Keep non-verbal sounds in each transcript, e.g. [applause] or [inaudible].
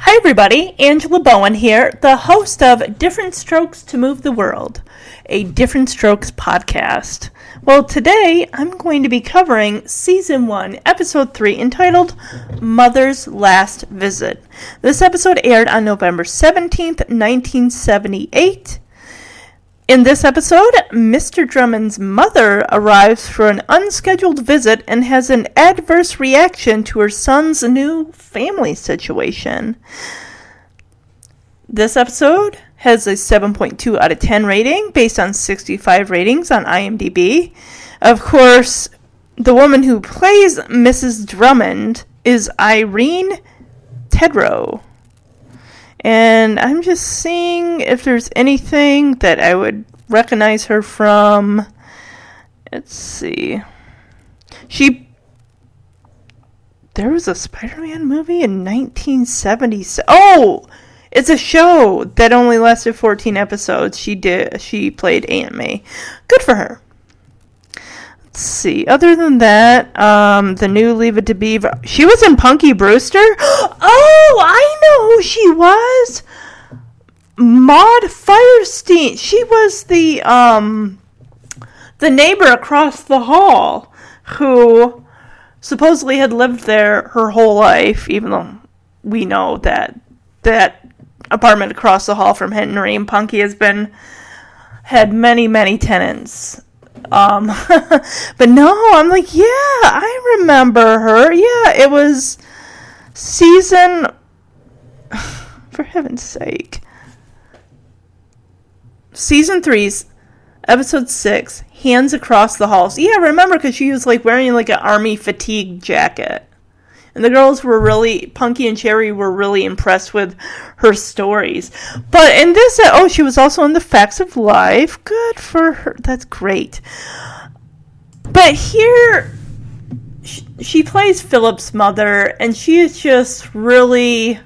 Hi, everybody. Angela Bowen here, the host of Different Strokes to Move the World, a Different Strokes podcast. Well, today I'm going to be covering Season 1, Episode 3, entitled Mother's Last Visit. This episode aired on November 17th, 1978. In this episode, Mr. Drummond's mother arrives for an unscheduled visit and has an adverse reaction to her son's new family situation. This episode has a 7.2 out of 10 rating based on 65 ratings on IMDb. Of course, the woman who plays Mrs. Drummond is Irene Tedrow. And I'm just seeing if there's anything that I would recognize her from. Let's see. She. There was a Spider Man movie in 1977. Oh! It's a show that only lasted 14 episodes. She did she played Aunt May. Good for her. Let's see. Other than that, um, the new Leave It to Beaver. She was in Punky Brewster. [gasps] Oh, I know who she was. Maud Firestein. She was the um the neighbor across the hall who supposedly had lived there her whole life, even though we know that that apartment across the hall from Henry and Punky has been had many, many tenants. Um, [laughs] but no, I'm like, yeah, I remember her. Yeah, it was season. [sighs] For heaven's sake. Season three's episode six, Hands Across the Halls. Yeah, I remember because she was like wearing like an army fatigue jacket. And the girls were really, Punky and Cherry were really impressed with her stories. But in this, uh, oh, she was also in The Facts of Life. Good for her. That's great. But here, she, she plays Philip's mother, and she is just really.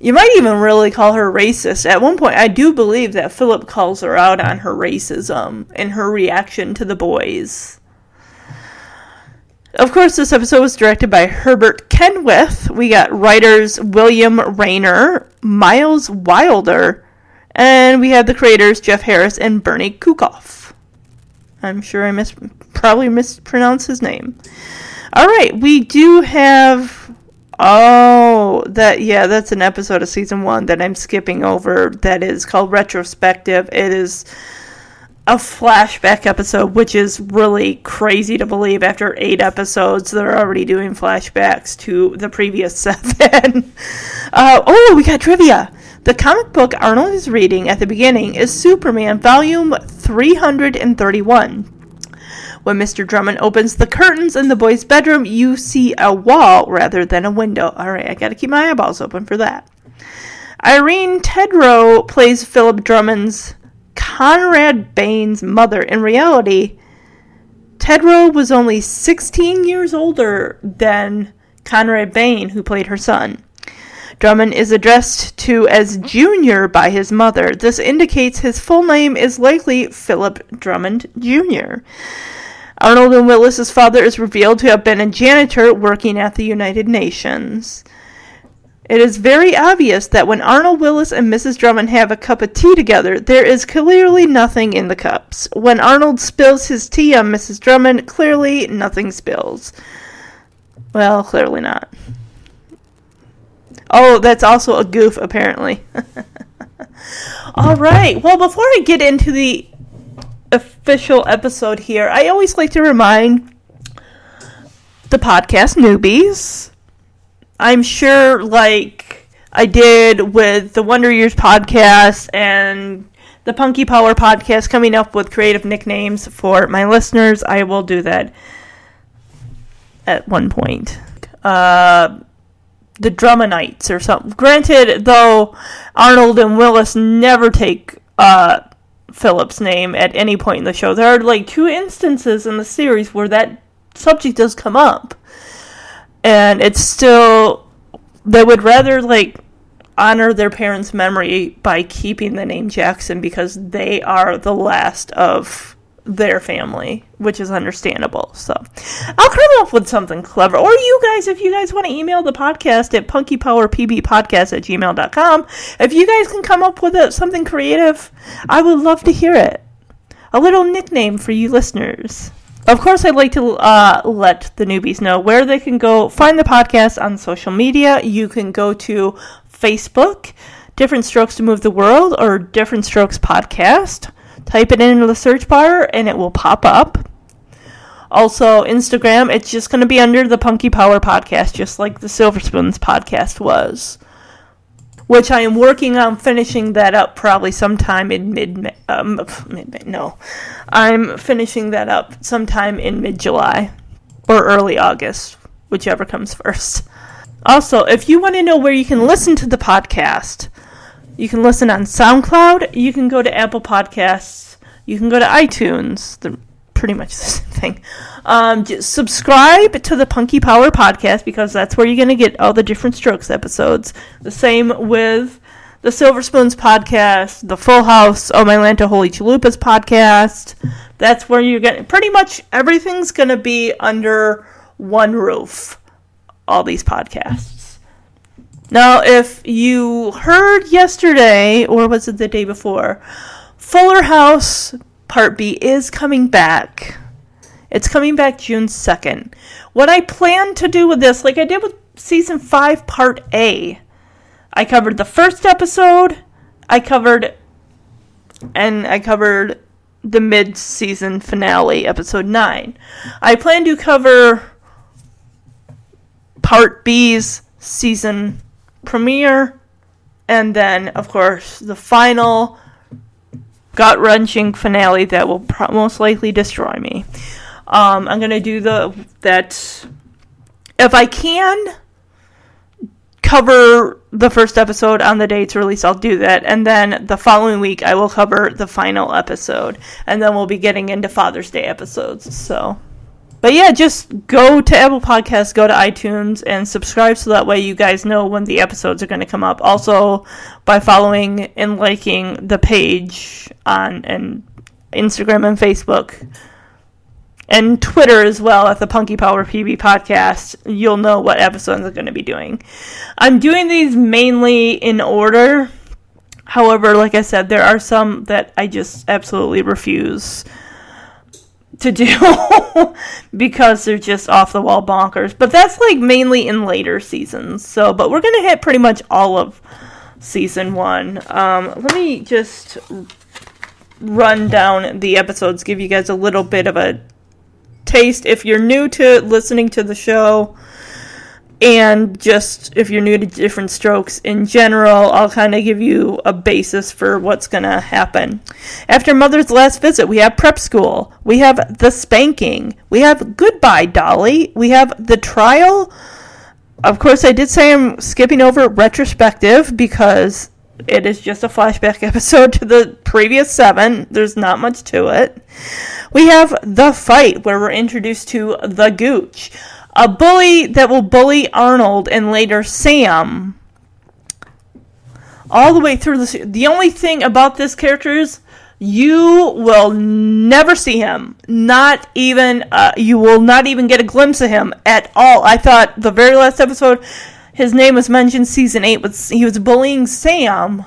You might even really call her racist. At one point, I do believe that Philip calls her out on her racism and her reaction to the boys. Of course, this episode was directed by Herbert Kenwith. We got writers William Raynor, Myles Wilder, and we had the creators Jeff Harris and Bernie Kukoff. I'm sure I mis- probably mispronounced his name. All right, we do have. Oh, that yeah, that's an episode of season one that I'm skipping over. That is called retrospective. It is a flashback episode, which is really crazy to believe after eight episodes, they're already doing flashbacks to the previous [laughs] seven. uh, oh, we got trivia. The comic book Arnold is reading at the beginning is Superman Volume 331. When Mr. Drummond opens the curtains in the boy's bedroom, you see a wall rather than a window. All right, I got to keep my eyeballs open for that. Irene Tedrow plays Philip Drummond's Conrad Bain's mother. In reality, Tedrow was only 16 years older than Conrad Bain, who played her son. Drummond is addressed to as Junior by his mother. This indicates his full name is likely Philip Drummond Jr. Arnold and Willis's father is revealed to have been a janitor working at the United Nations. It is very obvious that when Arnold Willis and Mrs. Drummond have a cup of tea together, there is clearly nothing in the cups. When Arnold spills his tea on Mrs. Drummond, clearly nothing spills. Well, clearly not. Oh, that's also a goof, apparently. [laughs] All right. Well, before I get into the official episode here, I always like to remind the podcast newbies I'm sure, like I did with the Wonder Years podcast and the Punky Power podcast, coming up with creative nicknames for my listeners, I will do that at one point. Uh, the Drummonites or something. Granted, though, Arnold and Willis never take uh, Philip's name at any point in the show. There are like two instances in the series where that subject does come up and it's still they would rather like honor their parents' memory by keeping the name Jackson because they are the last of their family, which is understandable. So I'll come up with something clever. Or you guys, if you guys want to email the podcast at punkypowerpbpodcast at gmail.com, if you guys can come up with a, something creative, I would love to hear it. A little nickname for you listeners. Of course, I'd like to uh, let the newbies know where they can go find the podcast on social media. You can go to Facebook, Different Strokes to Move the World, or Different Strokes Podcast. Type it into the search bar and it will pop up. Also, Instagram, it's just going to be under the Punky Power podcast, just like the Silver Spoons podcast was. Which I am working on finishing that up probably sometime in mid um, mid no, I'm finishing that up sometime in mid July or early August, whichever comes first. Also, if you want to know where you can listen to the podcast, you can listen on SoundCloud. You can go to Apple Podcasts. You can go to iTunes. They're pretty much the [laughs] same thing. Um, subscribe to the Punky Power podcast because that's where you're going to get all the different Strokes episodes. The same with the Silver Spoons podcast, the Full House, Oh My Lanta Holy Chalupas podcast. That's where you're getting pretty much everything's going to be under one roof all these podcasts. Now, if you heard yesterday, or was it the day before, Fuller House Part B is coming back. It's coming back June 2nd. What I plan to do with this, like I did with season 5, Part A, I covered the first episode, I covered, and I covered the mid season finale, episode 9. I plan to cover Part B's season premiere, and then, of course, the final gut wrenching finale that will pro- most likely destroy me. Um, I'm gonna do the that if I can cover the first episode on the day it's released, I'll do that, and then the following week I will cover the final episode, and then we'll be getting into Father's Day episodes. So but yeah, just go to Apple Podcasts, go to iTunes, and subscribe so that way you guys know when the episodes are going to come up. Also, by following and liking the page on and Instagram and Facebook and Twitter as well at the Punky Power PB podcast, you'll know what episodes I'm going to be doing. I'm doing these mainly in order. However, like I said, there are some that I just absolutely refuse to do [laughs] because they're just off the wall bonkers. But that's like mainly in later seasons. So, but we're gonna hit pretty much all of season one. Um, let me just run down the episodes, give you guys a little bit of a taste. If you're new to listening to the show, and just if you're new to different strokes in general, I'll kind of give you a basis for what's going to happen. After Mother's last visit, we have prep school, we have the spanking, we have goodbye, Dolly, we have the trial. Of course, I did say I'm skipping over retrospective because it is just a flashback [laughs] episode to the previous seven. There's not much to it. We have the fight where we're introduced to the Gooch a bully that will bully Arnold and later Sam. All the way through this. The only thing about this character is you will never see him. Not even, uh, you will not even get a glimpse of him at all. I thought the very last episode, his name was mentioned, season 8, was, he was bullying Sam.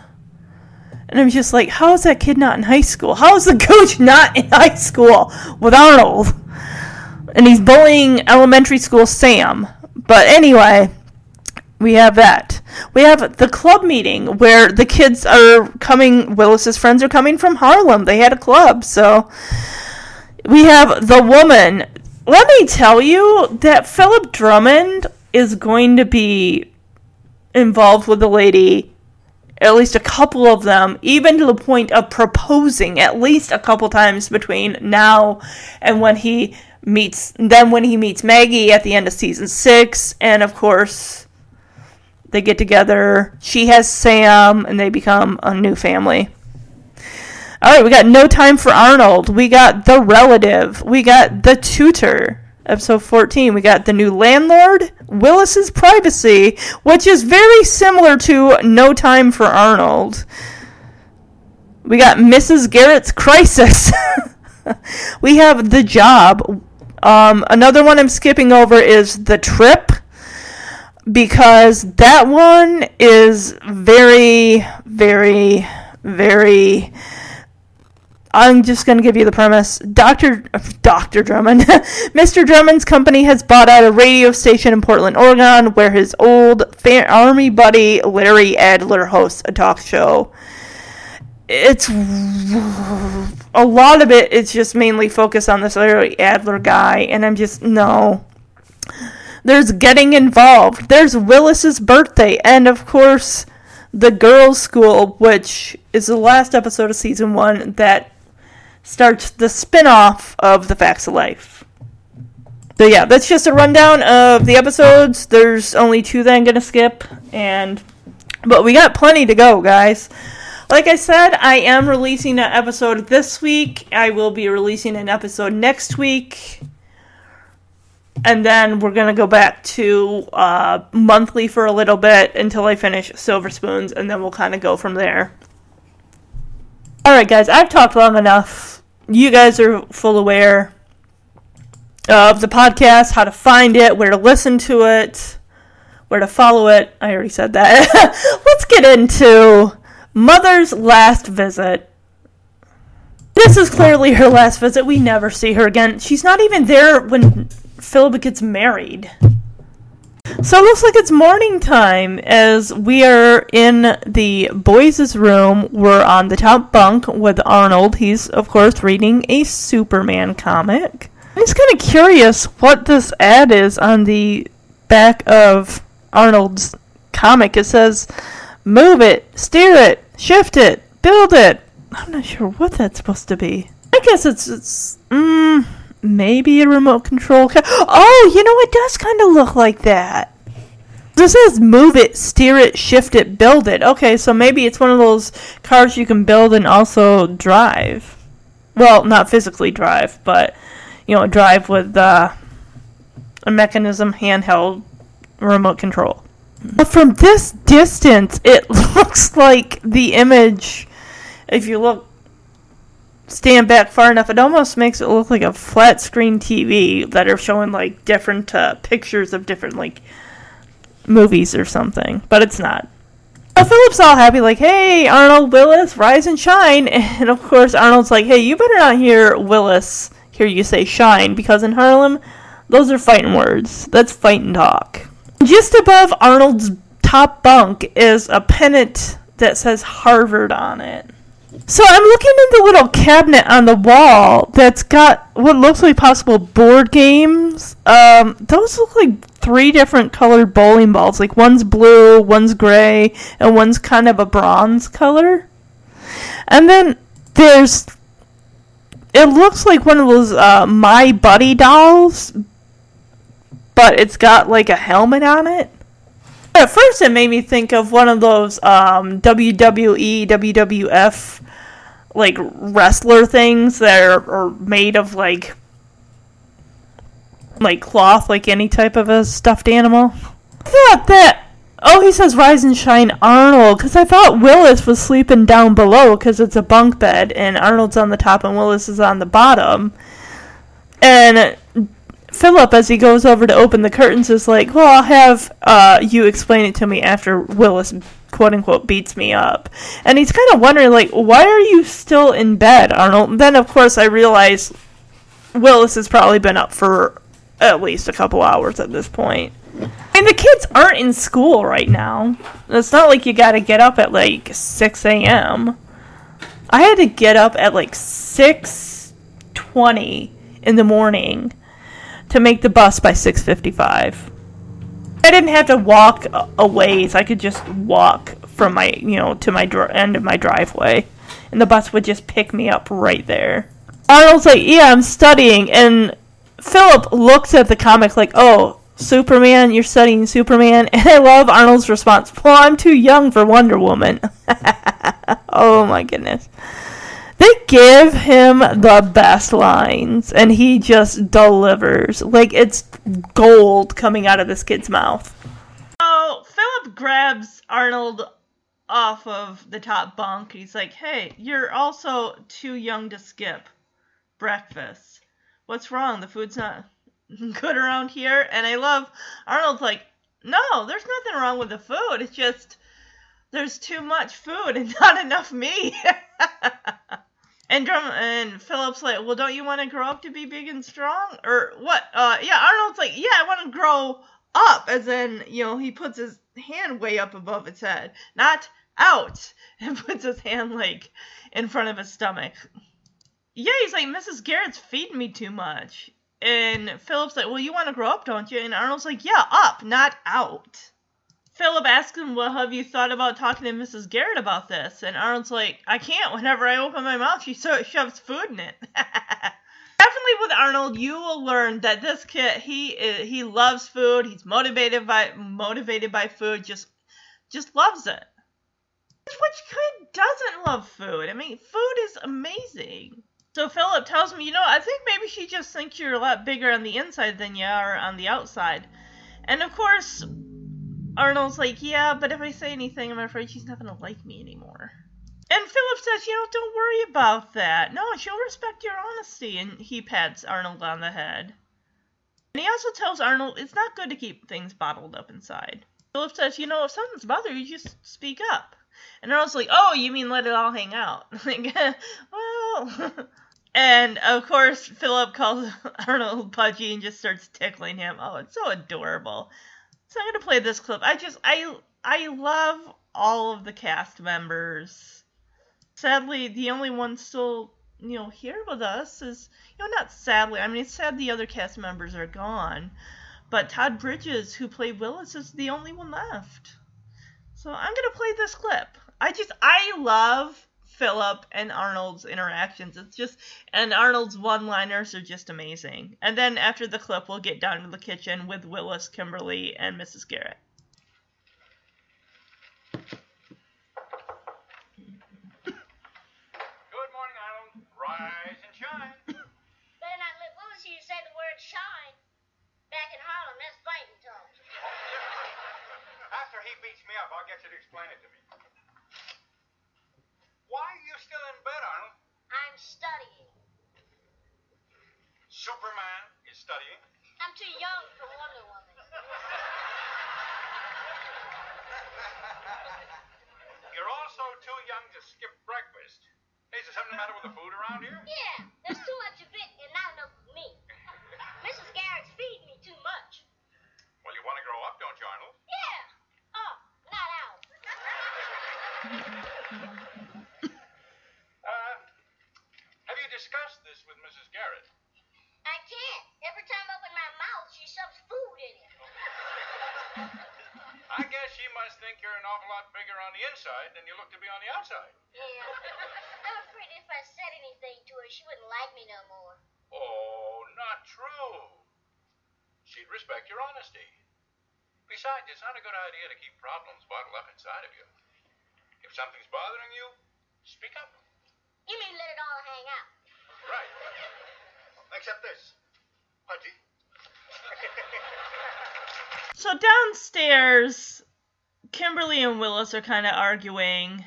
And I'm just like, how is that kid not in high school? How is the Gooch not in high school with Arnold? And he's bullying elementary school Sam. But anyway, we have that. We have the club meeting where the kids are coming. Willis's friends are coming from Harlem. They had a club, so we have the woman. Let me tell you that Philip Drummond is going to be involved with the lady at least a couple of them, even to the point of proposing at least a couple times between now and when he meets then when he meets Maggie at the end of season six, and of course they get together. She has Sam, and they become a new family. All right, we got No Time for Arnold. We got The Relative. We got The Tutor. Episode 14, we got The New Landlord, Willis's Privacy, which is very similar to No Time for Arnold. We got Mrs. Garrett's Crisis. [laughs] we have The Job. Um, another one I'm skipping over is The Trip because that one is very, very, very. I'm just going to give you the premise. Dr. Dr. Drummond, [laughs] Mr. Drummond's company has bought out a radio station in Portland, Oregon, where his old army buddy Larry Adler hosts a talk show. It's a lot of it is just mainly focused on this Larry Adler guy, and I'm just no. There's getting involved. There's Willis's birthday, and of course, the girls' school, which is the last episode of season one that starts the spin-off of the Facts of Life. So yeah, that's just a rundown of the episodes. There's only two that I'm gonna skip, and but we got plenty to go, guys. Like I said, I am releasing an episode this week. I will be releasing an episode next week and then we're gonna go back to uh, monthly for a little bit until I finish Silver Spoons, and then we'll kind of go from there. All right, guys, I've talked long enough. You guys are full aware of the podcast, how to find it, where to listen to it, where to follow it. I already said that. [laughs] Let's get into Mother's last visit. This is clearly her last visit. We never see her again. She's not even there when Philip gets married. So it looks like it's morning time as we are in the boys' room. We're on the top bunk with Arnold. He's, of course, reading a Superman comic. I'm just kind of curious what this ad is on the back of Arnold's comic. It says, move it, steer it, shift it, build it. I'm not sure what that's supposed to be. I guess it's, it's, mm, maybe a remote control. Ca- oh, you know, it does kind of look like that. This says move it, steer it, shift it, build it. Okay, so maybe it's one of those cars you can build and also drive. Well, not physically drive, but you know, drive with uh, a mechanism, handheld, remote control. But from this distance, it [laughs] looks like the image. If you look stand back far enough, it almost makes it look like a flat screen TV that are showing like different uh, pictures of different like movies or something, but it's not. So Philip's all happy, like, "Hey, Arnold Willis, rise and shine!" [laughs] And of course, Arnold's like, "Hey, you better not hear Willis hear you say shine, because in Harlem, those are fighting words. That's fighting talk." Just above Arnold's top bunk is a pennant that says Harvard on it. So I'm looking in the little cabinet on the wall that's got what looks like possible board games. Um, those look like three different colored bowling balls. Like one's blue, one's gray, and one's kind of a bronze color. And then there's it looks like one of those uh, My Buddy dolls, but it's got like a helmet on it. At first, it made me think of one of those um, WWE, WWF like wrestler things that are, are made of like like cloth, like any type of a stuffed animal. I thought that. Oh, he says rise and shine, Arnold, because I thought Willis was sleeping down below because it's a bunk bed and Arnold's on the top and Willis is on the bottom. And Philip, as he goes over to open the curtains, is like, "Well, I'll have uh, you explain it to me after Willis quote unquote beats me up." And he's kind of wondering, like, "Why are you still in bed, Arnold?" And then, of course, I realize Willis has probably been up for at least a couple hours at this point. And the kids aren't in school right now. It's not like you got to get up at like six a.m. I had to get up at like six twenty in the morning to make the bus by 6:55. I didn't have to walk a ways. I could just walk from my, you know, to my dr- end of my driveway, and the bus would just pick me up right there. Arnold's like, "Yeah, I'm studying," and Philip looks at the comic like, "Oh, Superman, you're studying Superman," [laughs] and I love Arnold's response. Well, I'm too young for Wonder Woman. [laughs] oh my goodness. They give him the best lines, and he just delivers. Like it's gold coming out of this kid's mouth. So Philip grabs Arnold off of the top bunk. He's like, "Hey, you're also too young to skip. breakfast. What's wrong? The food's not [laughs] good around here. And I love Arnold's like, no, there's nothing wrong with the food. It's just there's too much food and [laughs] not enough me. [laughs] and Drum and Philip's like, well, don't you want to grow up to be big and strong, or what? Uh, yeah, Arnold's like, yeah, I want to grow up, as in, you know, he puts his hand way up above its head, not out, [laughs] and puts his hand like in front of his stomach. Yeah, he's like, Mrs. Garrett's feeding me too much. And Philip's like, well, you want to grow up, don't you? And Arnold's like, yeah, up, not out. Philip asks him, well, have you thought about talking to Mrs. Garrett about this? And Arnold's like, I can't. Whenever I open my mouth, she so shoves food in it. [laughs] Definitely with Arnold, you will learn that this kid, he eh, he loves food. He's motivated by motivated by food. Just just loves it. Which kid doesn't love food? I mean, food is amazing. So Philip tells me, you know, I think maybe she just thinks you're a lot bigger on the inside than you are on the outside. And of course, Arnold's like, yeah, but if I say anything, I'm afraid she's not going to like me anymore. And Philip says, you know, don't worry about that. No, she'll respect your honesty. And he pats Arnold on the head. And he also tells Arnold it's not good to keep things bottled up inside. Philip says, you know, if something's bothering you, just speak up. And Arnold's like, oh, you mean let it all hang out? [laughs] like, well. and of course, Philip calls [laughs] Arnold Pudgy and just starts tickling him. Oh, it's so adorable. So I'm gonna play this clip. I just I I love all of the cast members. Sadly, the only one still you know here with us is you know not sadly. I mean it's sad the other cast members are gone, but Todd Bridges, who played Willis, is the only one left. So I'm gonna play this clip. I just I love Philip and Arnold's interactions. It's just and Arnold's one-liners are just amazing. And then after the clip, we'll get down to the kitchen with Willis, Kimberly, and Mrs. Garrett. Good morning, Arnold. Rise and shine. Better not let Willis hear you say the word shine. Back in Harlem, that's fighting talk. After he beats me up, I'll get you to explain it to me. Why are you still in bed, Arnold? I'm studying. Superman is studying. I'm too young for Wonder Woman. [laughs] You're also too young to skip breakfast. Hey, is there something the matter with the food around here? Yeah, there's too much of it and not enough of me. Mrs. Garrett's feeding me too much. Well, you want to grow up, don't you, Arnold? Yeah, up, not out. [laughs] Uh, have you discussed this with Mrs. Garrett? I can't. Every time I open my mouth, she shoves food in it. [laughs] I guess she must think you're an awful lot bigger on the inside than you look to be on the outside. Yeah. I'm afraid if I said anything to her, she wouldn't like me no more. Oh, not true. She'd respect your honesty. Besides, it's not a good idea to keep problems bottled up inside of you. If something's bothering you, speak up. You mean let it all hang out? Right. Except this. Pudgy. So downstairs, Kimberly and Willis are kind of arguing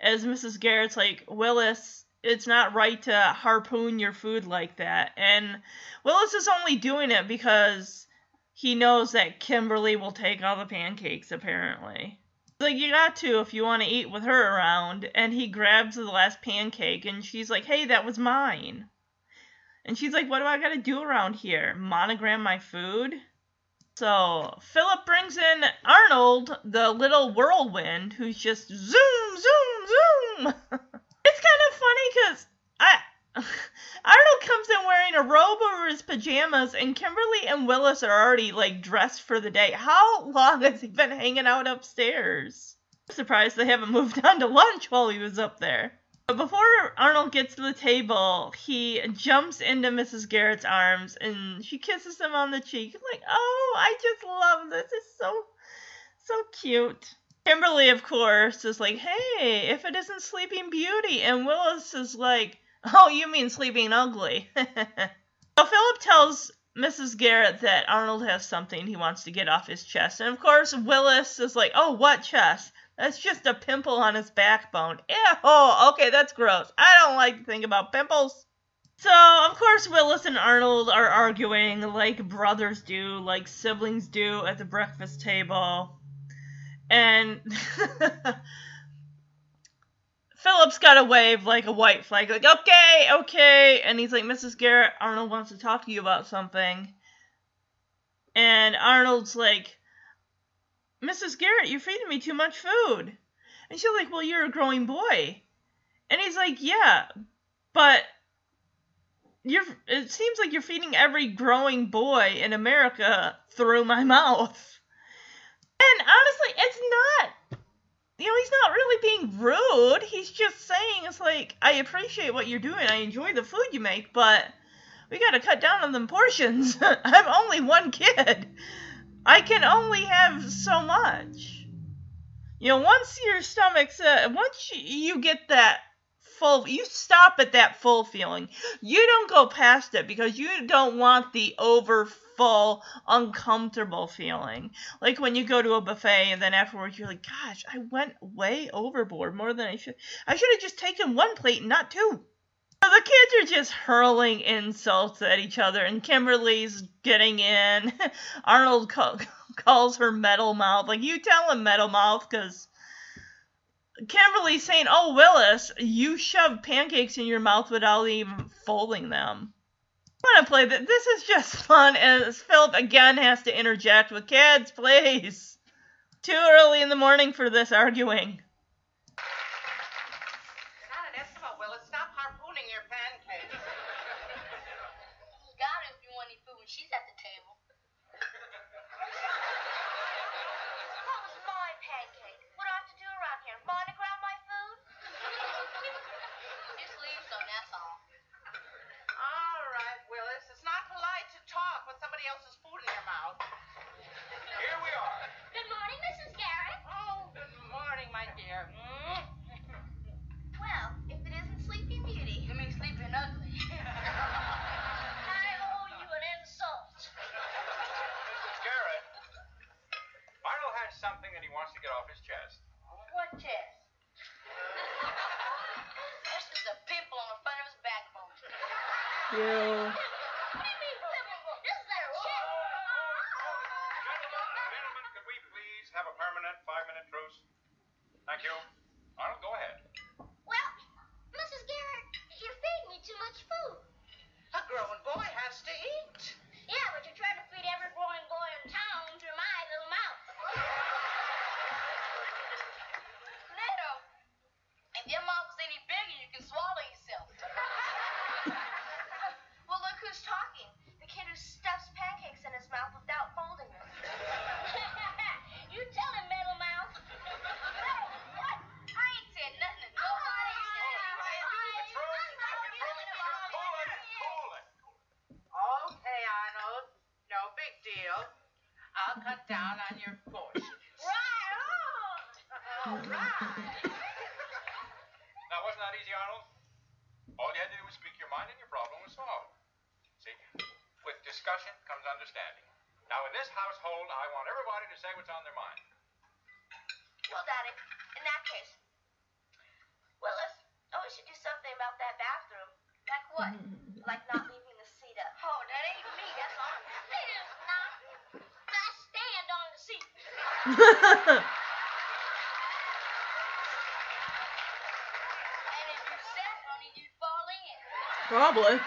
as Mrs. Garrett's like, Willis, it's not right to harpoon your food like that. And Willis is only doing it because he knows that Kimberly will take all the pancakes, apparently. Like, you got to if you want to eat with her around. And he grabs the last pancake, and she's like, hey, that was mine. And she's like, what do I got to do around here? Monogram my food? So Philip brings in Arnold, the little whirlwind, who's just zoom, zoom, zoom. [laughs] it's kind of funny because I [laughs] Arnold comes in wearing a robe over his pajamas, and Kimberly and Willis are already like dressed for the day. How long has he been hanging out upstairs? I'm surprised they haven't moved on to lunch while he was up there. But before Arnold gets to the table, he jumps into Mrs. Garrett's arms and she kisses him on the cheek. Like, oh, I just love this. It's so, so cute. Kimberly, of course, is like, hey, if it isn't Sleeping Beauty. And Willis is like, oh, you mean Sleeping Ugly. [laughs] so Philip tells Mrs. Garrett that Arnold has something he wants to get off his chest. And of course, Willis is like, oh, what chest? That's just a pimple on his backbone. Ew, oh, okay, that's gross. I don't like to think about pimples. So, of course, Willis and Arnold are arguing like brothers do, like siblings do at the breakfast table. And [laughs] Philip's got a wave like a white flag, like, okay, okay. And he's like, Mrs. Garrett, Arnold wants to talk to you about something. And Arnold's like, Mrs. Garrett, you're feeding me too much food. And she's like, well, you're a growing boy. And he's like, yeah, but you're it seems like you're feeding every growing boy in America through my mouth. And honestly, it's not you know, he's not really being rude. He's just saying it's like I appreciate what you're doing. I enjoy the food you make, but we got to cut down on them portions. [laughs] I'm only one kid. I can only have so much. You know, once your stomach's uh, once you get that full you stop at that full feeling you don't go past it because you don't want the over full uncomfortable feeling. Like when you go to a buffet and then afterwards you're like gosh i went way overboard more than i should i should have just taken one plate and not two. The kids are just hurling insults at each other and kimberly's getting in. [laughs] Arnold ca- calls her metal mouth. Like you tell him metal mouth because Kimberly's saying, "Oh, Willis, you shove pancakes in your mouth without even folding them." I want to play that. This is just [laughs] fun, as Philip again has to interject with kids, please. Too early in the morning for this arguing. You're not an Eskimo, Willis. Stop harpooning your pancakes. You got it if you want any food when she's at the table. That was my pancake. What do I have to do around here? Monogram my food? Just leave some, that's all. All right, Willis. It's not polite to talk with somebody else's food in your mouth. Here we are. Good morning, Mrs. Garrett. Oh, good morning, my dear. Mm. Well, if it isn't Sleeping Beauty. You mean Sleeping Ugly. I owe you an insult. Mrs. Garrett. Arnold has something that he wants to get off his chest. What chest? [laughs] This is a pimple on the front of his backbone. You. What do you mean, pimple? This is a chest. Gentlemen, gentlemen, could we please have a permanent five-minute truce? Thank you. Arnold, go ahead. Well, Mrs. Garrett, you're feeding me too much food. A growing boy has to eat. Yeah, but you're trying to feed every growing boy in town through my little mouth. Little. If your mouth was any bigger, you can swallow yourself. well, look who's talking. The kid who stuffs pancakes in his mouth without folding them. you tell him, metal mouth. hey, what? I ain't said nothing. Nobody Cool it, cool it. Okay, Arnold. No big deal. I'll cut down on your portion. Right on. All right. [laughs] Now, wasn't that easy, Arnold? All you had to do was speak your mind and your problem was solved. See, with discussion comes understanding. Now, in this household, I want everybody to say what's on their mind. Well, Daddy, in that case, Willis, oh, we should do something about that bathroom. Like what? [laughs] like not leaving the seat up. Oh, that ain't me. That's all. It is not. I stand on the seat. [laughs] And if you sat on it, you'd fall in. Probably. Women fall in. Yeah, women fall in. All right, all right, children, that's enough. Excuse me. What?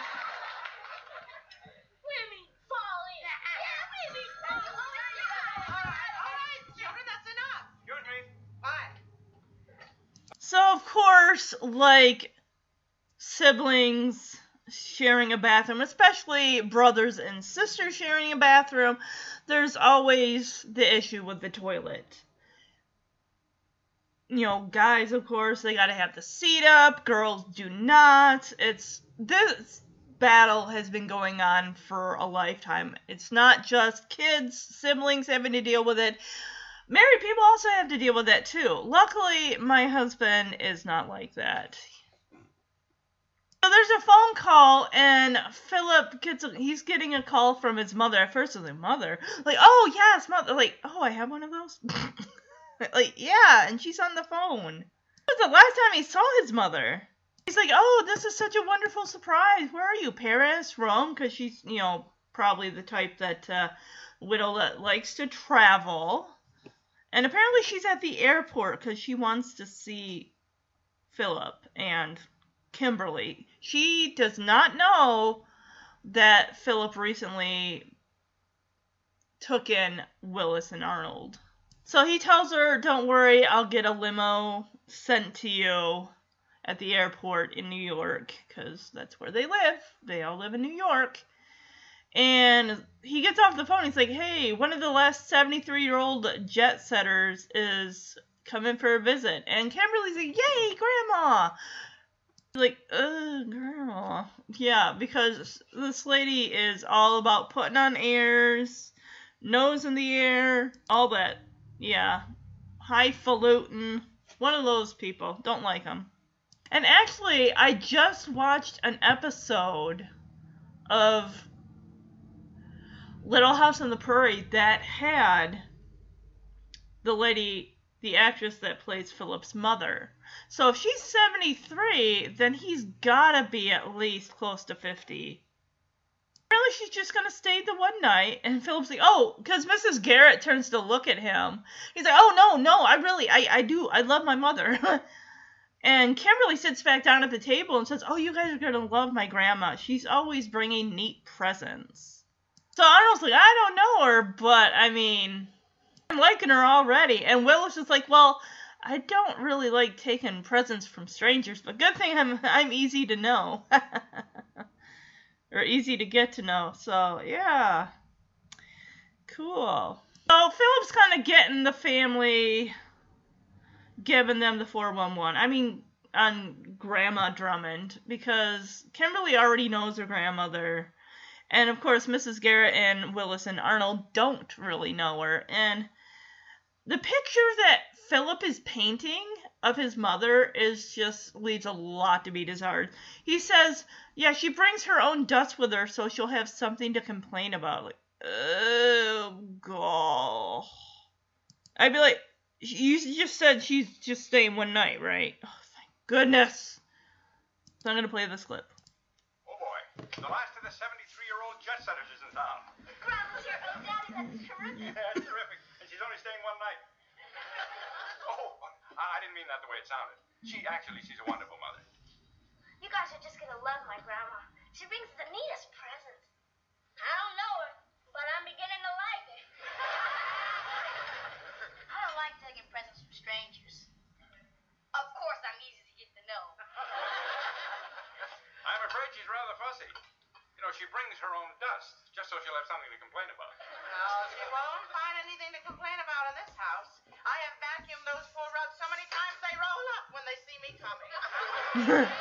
So, of course, like siblings sharing a bathroom, especially brothers and sisters sharing a bathroom, there's always the issue with the toilet. You know, guys, of course, they gotta have the seat up, girls do not. It's this battle has been going on for a lifetime. It's not just kids, siblings having to deal with it married people also have to deal with that too. Luckily, my husband is not like that. So there's a phone call, and Philip gets a, he's getting a call from his mother. At first, like, "Mother?" Like, "Oh yes, mother." Like, "Oh, I have one of those." [laughs] [laughs] like, yeah, and she's on the phone. It was the last time he saw his mother. He's like, "Oh, this is such a wonderful surprise. Where are you? Paris, Rome?" Because she's, you know, probably the type that uh, Widow that likes to travel. And apparently, she's at the airport because she wants to see Philip and Kimberly. She does not know that Philip recently took in Willis and Arnold. So he tells her, Don't worry, I'll get a limo sent to you at the airport in New York because that's where they live. They all live in New York. And he gets off the phone. He's like, Hey, one of the last 73 year old jet setters is coming for a visit. And Kimberly's like, Yay, Grandma! Like, uh, grandma. Yeah, because this lady is all about putting on airs, nose in the air, all that. Yeah. Highfalutin. One of those people. Don't like them. And actually, I just watched an episode of Little House on the Prairie that had the lady, the actress that plays Philip's mother. So if she's 73, then he's gotta be at least close to 50. Apparently, she's just gonna stay the one night, and Philip's like, "Oh," because Mrs. Garrett turns to look at him. He's like, "Oh no, no, I really, I, I do, I love my mother." [laughs] and Kimberly sits back down at the table and says, "Oh, you guys are gonna love my grandma. She's always bringing neat presents." So Arnold's like, "I don't know her, but I mean, I'm liking her already." And Willis is like, "Well." I don't really like taking presents from strangers, but good thing I'm I'm easy to know. [laughs] or easy to get to know. So, yeah. Cool. So, Philip's kind of getting the family, giving them the 411. I mean, on Grandma Drummond, because Kimberly already knows her grandmother. And of course, Mrs. Garrett and Willis and Arnold don't really know her. And the picture that Philip is painting of his mother is just leaves a lot to be desired. He says, "Yeah, she brings her own dust with her, so she'll have something to complain about." Like, oh god. I'd be like, you just said she's just staying one night, right? Oh, thank goodness. So I'm gonna play this clip. Oh boy, the last of the 73-year-old jet setters is in town. Grandma's here. Oh, Daddy, that's terrific. [laughs] Yeah, it's terrific. And she's only staying one night. [laughs] Oh, I I didn't mean that the way it sounded. She actually, she's a wonderful mother. You guys are just gonna love my grandma. She brings the neatest presents. I don't know her, but I'm beginning to like her. [laughs] I don't like taking presents from strangers. Of course, I'm easy to get to know. [laughs] I'm afraid she's rather fussy. You know, she brings her own dust, just so she'll have something to complain about. No, she won't find anything to complain about in this house. I have vacuumed those four rugs so many times they roll up when they see me coming. [laughs]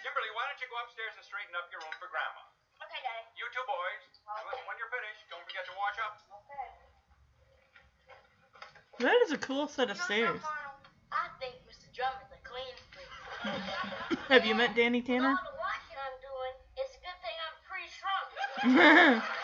Kimberly, why don't you go upstairs and straighten up your room for Grandma? Okay, Daddy. You two boys. And listen, when you're finished, don't forget to wash up. Okay. That is a cool set of stairs. something, Arnold? I think Mr. Drummond's a clean freak. Have you met Danny Tanner? [laughs]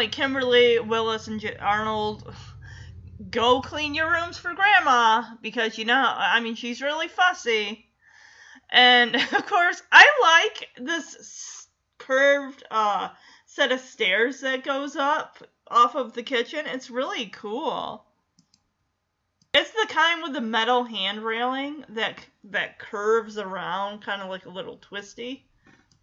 like Kimberly, Willis, and J- Arnold, go clean your rooms for Grandma because you know, I mean, she's really fussy. And [laughs] of course, I like this curved uh, set of stairs that goes up off of the kitchen. It's really cool. It's the kind with the metal hand railing that that curves around, kind of like a little twisty.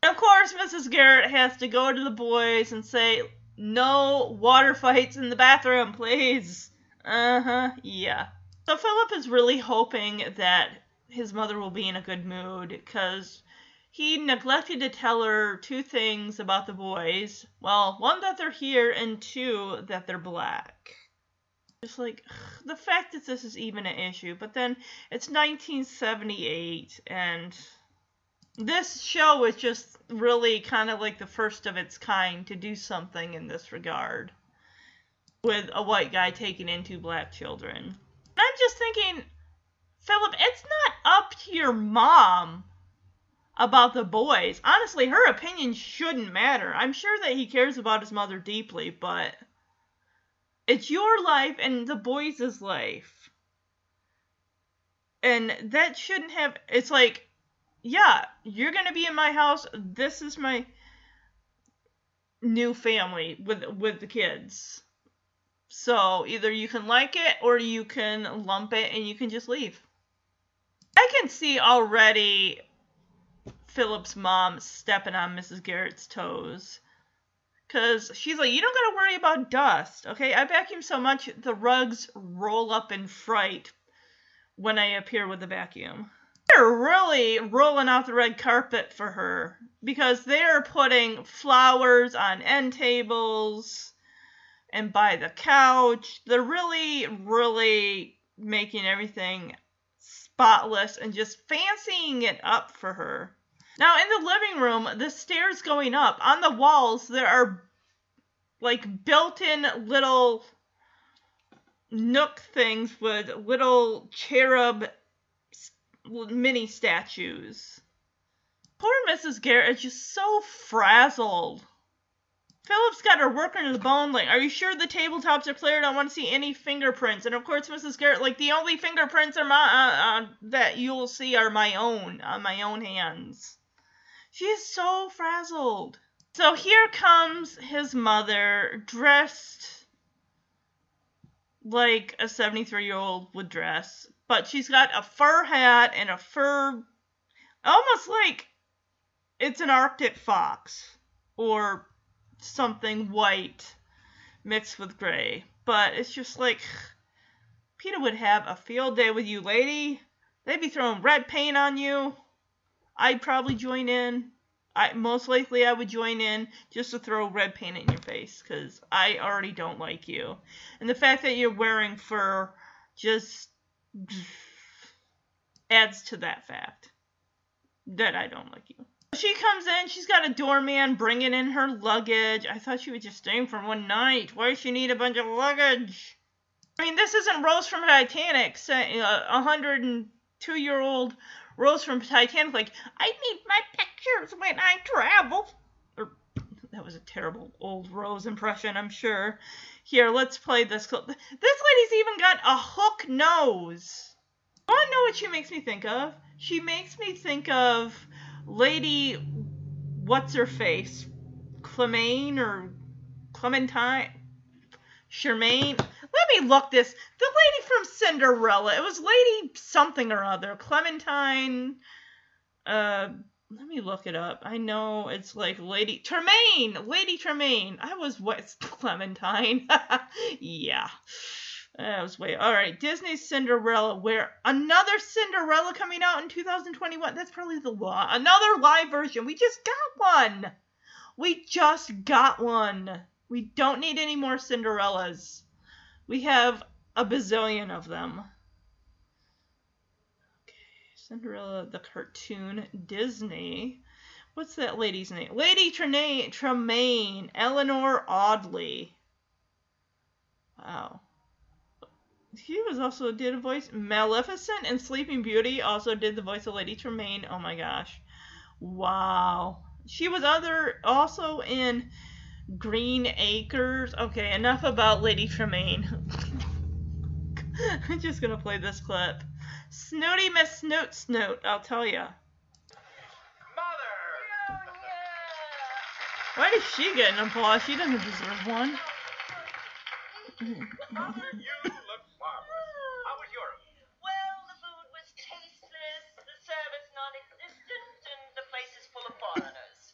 And of course, Mrs. Garrett has to go to the boys and say, "No water fights in the bathroom, please." Uh huh. Yeah. So Philip is really hoping that his mother will be in a good mood because he neglected to tell her two things about the boys. Well, one that they're here, and two that they're black. Just like the fact that this is even an issue, but then it's 1978, and this show was just really kind of like the first of its kind to do something in this regard with a white guy taking in two black children. And I'm just thinking, Philip, it's not up to your mom about the boys. Honestly, her opinion shouldn't matter. I'm sure that he cares about his mother deeply, but it's your life and the boys' life. And that shouldn't have. It's like yeah, you're gonna be in my house. This is my new family with with the kids. So either you can like it or you can lump it and you can just leave. I can see already Philip's mom stepping on Mrs. Garrett's toes. Cause she's like, you don't gotta worry about dust, okay? I vacuum so much the rugs roll up in fright when I appear with the vacuum they're really rolling out the red carpet for her because they're putting flowers on end tables and by the couch. They're really, really making everything spotless and just fancying it up for her. Now, in the living room, the stairs going up, on the walls, there are like built in little nook things with little cherub mini statues. Poor Mrs. Garrett is just so frazzled. Philip's got her working to the bone. Like, are you sure the tabletops are clear? I don't want to see any fingerprints. And of course, Mrs. Garrett, like, the only fingerprints are my uh, uh, that you'll see are my own on my own hands. She is so frazzled. So here comes his mother, dressed like a 73 year old would dress, but she's got a fur hat and a fur, almost like it's an Arctic fox or something white mixed with gray. But it's just like PETA would have a field day with you, lady. They'd be throwing red paint on you. I'd probably join in. I most likely I would join in just to throw red paint in your face because I already don't like you, and the fact that you're wearing fur just adds to that fact that I don't like you. She comes in, she's got a doorman bringing in her luggage. I thought she was just staying for one night. Why does she need a bunch of luggage? I mean, this isn't Rose from Titanic, uh, a 102 year old Rose from Titanic, like, I need my pictures when I travel. Or, that was a terrible old Rose impression, I'm sure. Here, let's play this. This lady's even got a hook nose. You wanna know what she makes me think of? She makes me think of Lady What's Her Face? Clemaine or Clementine? Charmaine? Let me look this. The lady from Cinderella. It was Lady something or other. Clementine. Uh, let me look it up. I know it's like Lady Tremaine. Lady Tremaine. I was what? [laughs] Clementine. [laughs] yeah. That was way. All right, Disney's Cinderella. Where another Cinderella coming out in 2021? That's probably the law. Another live version. We just got one. We just got one. We don't need any more Cinderellas. We have a bazillion of them. Cinderella, the cartoon, Disney. What's that lady's name? Lady Tremaine, Tremaine, Eleanor Audley. Wow. He was also did a voice Maleficent and Sleeping Beauty also did the voice of Lady Tremaine. Oh my gosh. Wow. She was other also in Green Acres. Okay, enough about Lady Tremaine. [laughs] I'm just gonna play this clip. Snooty Miss Snoot Snoot, I'll tell ya. Mother! Why does she get an applause? She doesn't deserve one. Mother, you look marvelous. How was Europe? Well, the food was tasteless, the service non-existent, and the place is full of foreigners.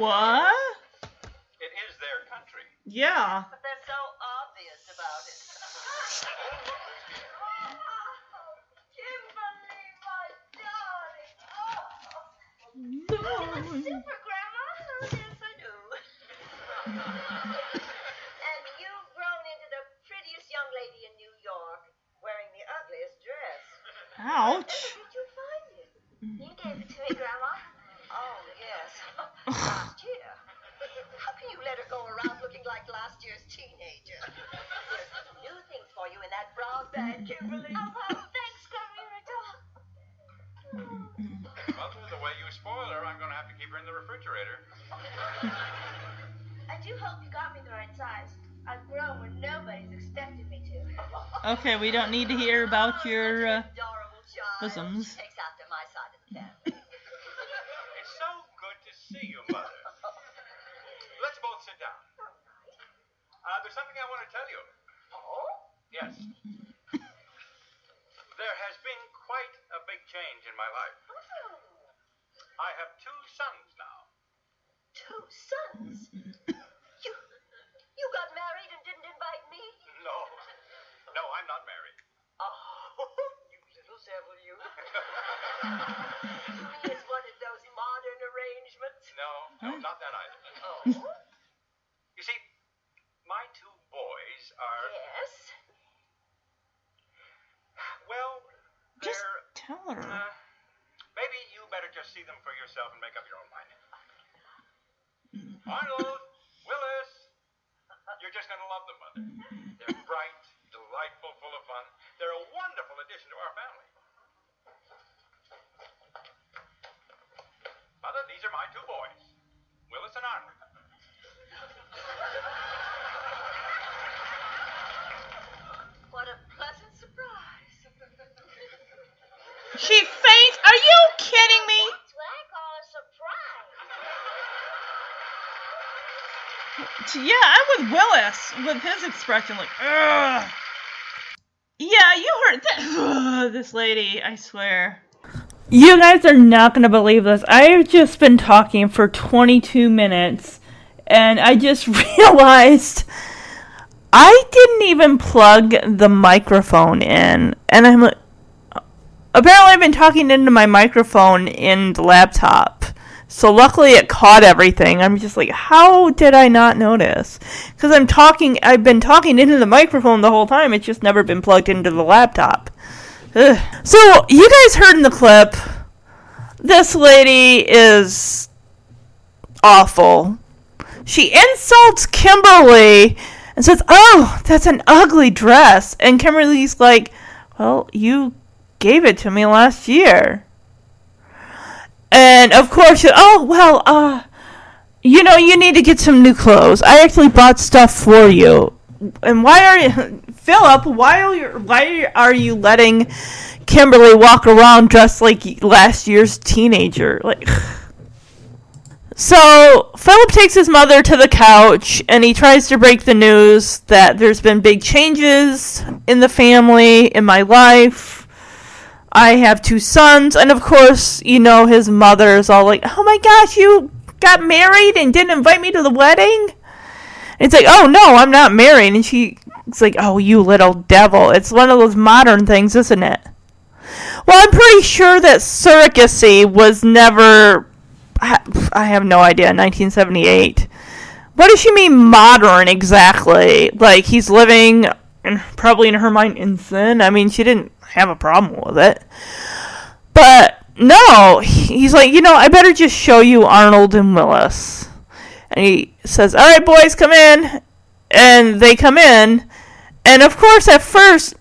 What? It is their country. Yeah. But [laughs] and you've grown into the prettiest young lady in New York, wearing the ugliest dress. Ouch. Where did you find it? Mm. You gave it to me, Grandma. Oh, yes. [laughs] last year. How can you let her go around looking like last year's teenager? There's some new things for you in that brown bag, Kimberly. [laughs] Oh, well, thanks, Grandma. Mother, the way you spoil her, I'm going to have to keep her in the refrigerator. I do hope you Okay, we don't need to hear about your. Uh, bosoms. She takes after my side of the family. It's so good to see you, Mother. Let's both sit down. Uh, there's something I want to tell you. oh? Yes. There has been quite a big change in my life. I have two sons now. Two sons? You, you got married and didn't invite me? No. No, I'm not married. Oh, you little devil, you. you mean it's one of those modern arrangements? No, no, not that either. Oh? [laughs] You see, my two boys are, Yes. well, just tell her. uh, maybe you better just see them for yourself and make up your own mind. Arnold, Willis, you're just going to love them, Mother. With with his expression like, ugh. Yeah, you heard. Ugh, [sighs] this lady, I swear. You guys are not going to believe this. I've just been talking for 22 minutes and I just [laughs] realized I didn't even plug the microphone in. And I'm like, apparently I've been talking into my microphone in the laptop. So luckily it caught everything. I'm just like, how did I not notice? Because I'm talking, I've been talking into the microphone the whole time. It's just never been plugged into the laptop. Ugh. So you guys heard in the clip, this lady is awful. She insults Kimberly and says, "Oh, that's an ugly dress." And Kimberly's like, "Well, you gave it to me last year." And of course, oh well, uh, you know, you need to get some new clothes. I actually bought stuff for you. And why are you, [laughs] Philip? Why are you, why are you letting Kimberly walk around dressed like last year's teenager? Like. [sighs] So, Philip takes his mother to the couch and he tries to break the news that there's been big changes in the family, in my life. I have two sons, and of course, you know, his mother is all like, Oh my gosh, you got married and didn't invite me to the wedding? And it's like, Oh no, I'm not married. And she's like, Oh, you little devil. It's one of those modern things, isn't it? Well, I'm pretty sure that surrogacy was never I have no idea. 1978. What does she mean modern exactly? Like he's living, in, probably in her mind, in sin. I mean, she didn't have a problem with it, but no, he's like, you know, I better just show you Arnold and Willis. And he says, "All right, boys, come in." And they come in, and of course, at first,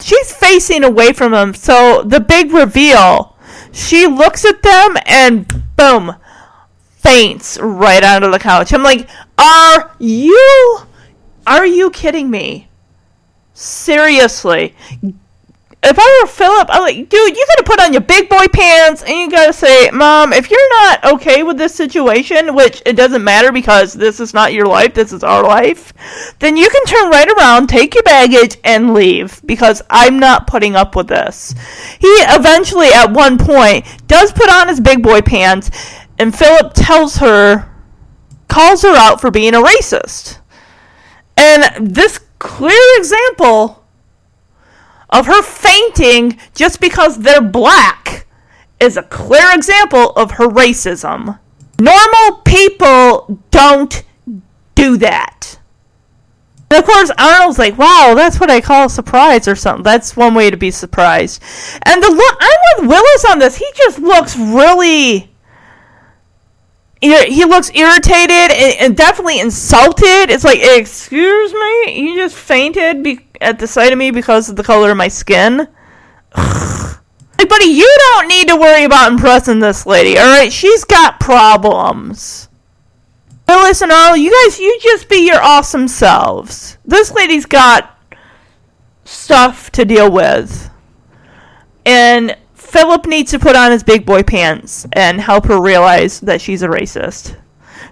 she's facing away from him. So the big reveal, she looks at them and boom, faints right onto the couch. I'm like, are you, are you kidding me? Seriously. If I were Philip, I'm like, dude, you gotta put on your big boy pants and you gotta say, Mom, if you're not okay with this situation, which it doesn't matter because this is not your life, this is our life, then you can turn right around, take your baggage, and leave because I'm not putting up with this. He eventually, at one point, does put on his big boy pants, and Philip tells her, calls her out for being a racist. And this clear example of her fainting just because they're black is a clear example of her racism. Normal people don't do that. And of course, Arnold's like, "Wow, that's what I call a surprise, or something." That's one way to be surprised. And the look, I'm with Willis on this. He just looks really. He looks irritated and, definitely insulted. It's like, excuse me, you just fainted be- at the sight of me because of the color of my skin. [sighs] Like, buddy, you don't need to worry about impressing this lady, alright? She's got problems. But listen, all you guys, you just be your awesome selves. This lady's got stuff to deal with. And Philip needs to put on his big boy pants and help her realize that she's a racist.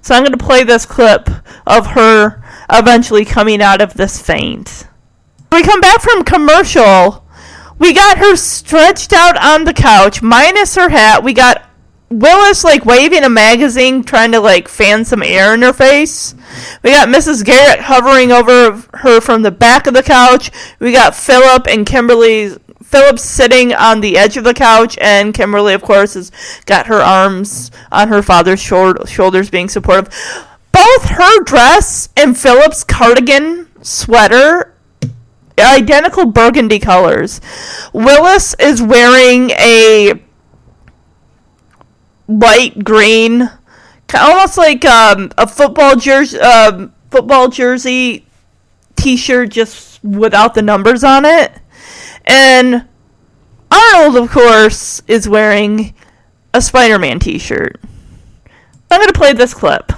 So I'm going to play this clip of her eventually coming out of this faint. We come back from commercial we got her stretched out on the couch, minus her hat. We got Willis like waving a magazine, trying to like fan some air in her face. We got Mrs. Garrett hovering over her from the back of the couch. We got Philip and Kimberly. Philip sitting on the edge of the couch, and Kimberly, of course, has got her arms on her father's shoulders, being supportive. Both her dress and Phillips' cardigan sweater identical burgundy colors. Willis is wearing a light green, almost like um, a football jersey, um, football jersey T-shirt, just without the numbers on it. And Arnold, of course, is wearing a Spider-Man T-shirt. I'm gonna play this clip.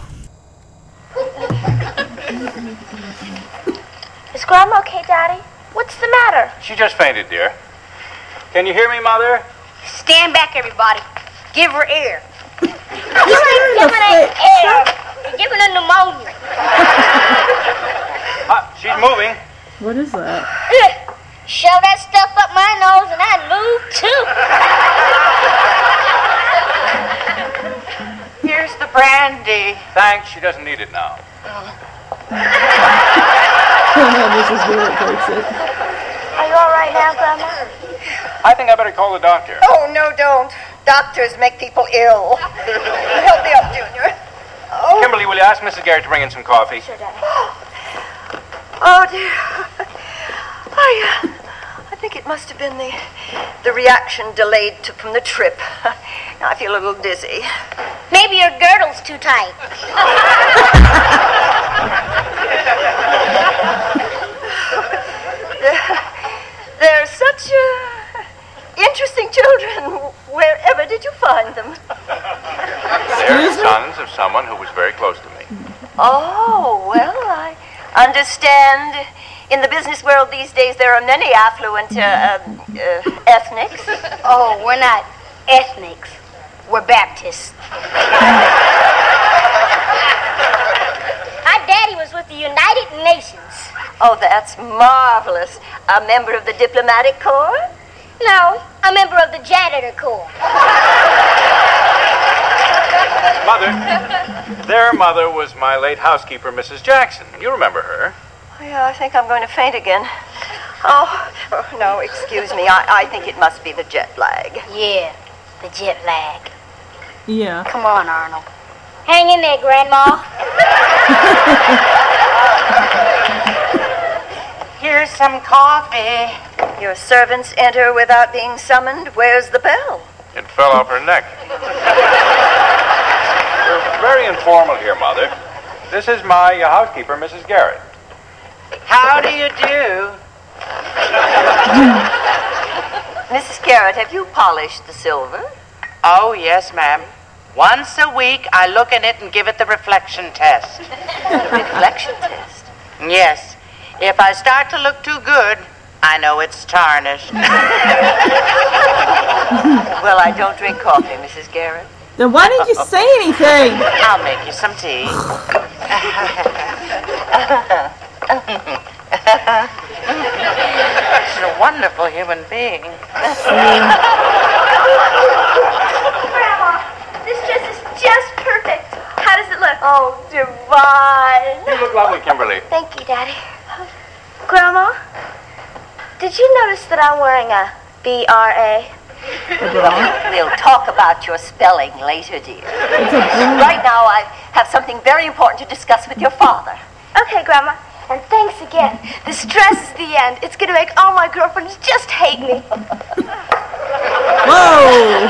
Is Grandma okay, Daddy? What's the matter? She just fainted, dear. Can you hear me, Mother? Stand back, everybody. Give her air. you ain't giving her air. You're giving her pneumonia. Uh, she's moving. What is that? Shove that stuff up my nose and I'd move too. Here's the brandy. Thanks, she doesn't need it now. Oh, Mrs. Garrett takes it. Are you all right now, Grandma? I think I better call the doctor. Oh, no, don't. Doctors make people ill. Help me up, Junior. Oh. Kimberly, will you ask Mrs. Garrett to bring in some coffee? Sure, [gasps] Daddy. Oh, dear. I, uh, I think it must have been the, the reaction delayed to, from the trip. [laughs] Now I feel a little dizzy. Maybe your girdle's too tight. [laughs] They're such uh, interesting children. Wherever did you find them? They're sons of someone who was very close to me. Oh, well, I understand in the business world these days there are many affluent uh, um, uh, ethnics. Oh, we're not ethnics. We're Baptists. My daddy was with the United Nations. Oh, that's marvelous. A member of the diplomatic corps? No, a member of the janitor corps. Mother, their mother was my late housekeeper, Mrs. Jackson. You remember her? Oh, yeah, I think I'm going to faint again. Oh, oh no, excuse me. I, I think it must be the jet lag. Yeah, the jet lag. Yeah. Come on, Arnold. Hang in there, Grandma. [laughs] Here's some coffee. Your servants enter without being summoned. Where's the bell? It fell off her neck. We're very informal here, Mother. This is my housekeeper, Mrs. Garrett. How do you do? [laughs] Mrs. Garrett, have you polished the silver? Oh, yes, ma'am. Once a week, I look in it and give it the reflection test. [laughs] reflection test? Yes. If I start to look too good, I know it's tarnished. [laughs] well, I don't drink coffee, Mrs. Garrett. Then why didn't you say anything? I'll make you some tea. She's a wonderful human being. Grandma, this dress is just perfect. How does it look? Oh, divine. You look lovely, Kimberly. Thank you, Daddy. Grandma, did you notice that I'm wearing a B-R-A? We'll talk about your spelling later, dear. Right now, I have something very important to discuss with your father. Okay, Grandma. And thanks again. The stress is the end. It's gonna make all my girlfriends just hate me. [laughs] Whoa!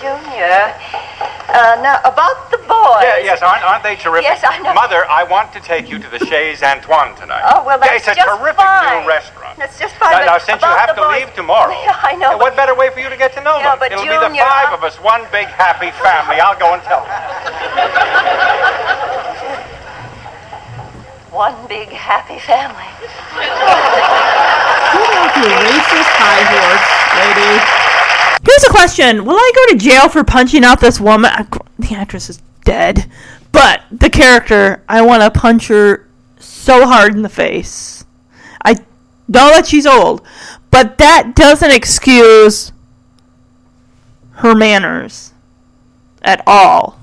Junior. Uh, now, about the boys. Yeah, yes, aren't, aren't they terrific? Yes, I know. Mother, I want to take you to the Chez Antoine tonight. Oh, well, Yeah, that's It's a just terrific fine. new restaurant. That's just fine. Now, but now, since you have to boys- leave tomorrow, [laughs] Yeah, I know. yeah, what better way for you to get to know Yeah, them? but It'll be the five I- of us, one big happy family. I'll go and tell them. [laughs] One big happy family. You racist high horse, lady. Here's a question: Will I go to jail for punching out this woman? The actress is dead, but the character, I want to punch her so hard in the face. I know that she's old, but that doesn't excuse her manners at all.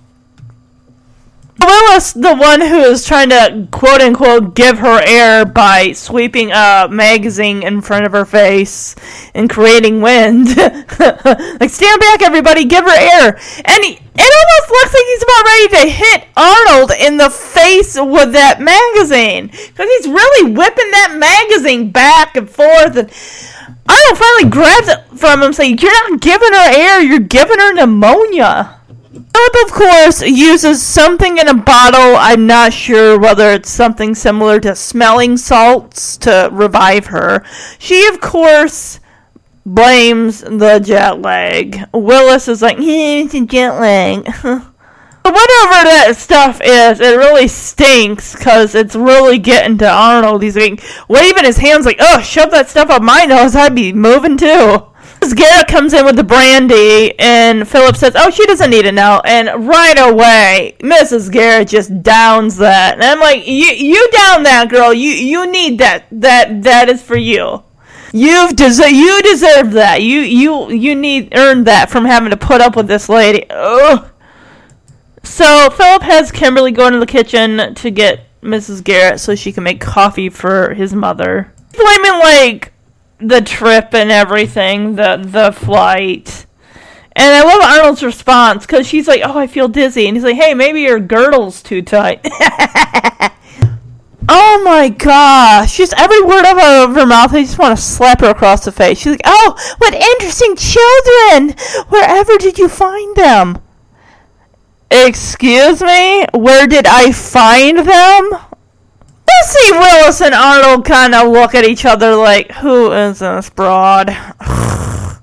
Willis, the one who is trying to quote unquote give her air by sweeping a magazine in front of her face and creating wind. [laughs] like, stand back, everybody, give her air. And he, it almost looks like he's about ready to hit Arnold in the face with that magazine. Because he's really whipping that magazine back and forth. And Arnold finally grabs it from him, saying, You're not giving her air, you're giving her pneumonia. Philip, of course, uses something in a bottle. I'm not sure whether it's something similar to smelling salts to revive her. She, of course, blames the jet lag. Willis is like, [laughs] it's a jet lag. [laughs] Whatever that stuff is, it really stinks because it's really getting to Arnold. He's like waving his hands like, oh, shove that stuff up my nose. I'd be moving too. Mrs. Garrett comes in with the brandy, and Philip says, "Oh, she doesn't need it now." And right away, Mrs. Garrett just downs that, and I'm like, "You, you down that, girl? You, you need that. That, that is for you. You've deserve, you deserve that. You, you, you need earned that from having to put up with this lady." Ugh. So Philip has Kimberly go into the kitchen to get Mrs. Garrett so she can make coffee for his mother. Blaming like the trip and everything, the the flight. And I love Arnold's response because she's like, "Oh, I feel dizzy," and he's like, "Hey, maybe your girdle's too tight." [laughs] oh my gosh! Just every word out of her mouth, I just want to slap her across the face. She's like, "Oh, what interesting children! Wherever did you find them?" Excuse me? Where did I find them? You see Willis and Arnold kind of look at each other like, who is this broad? [sighs]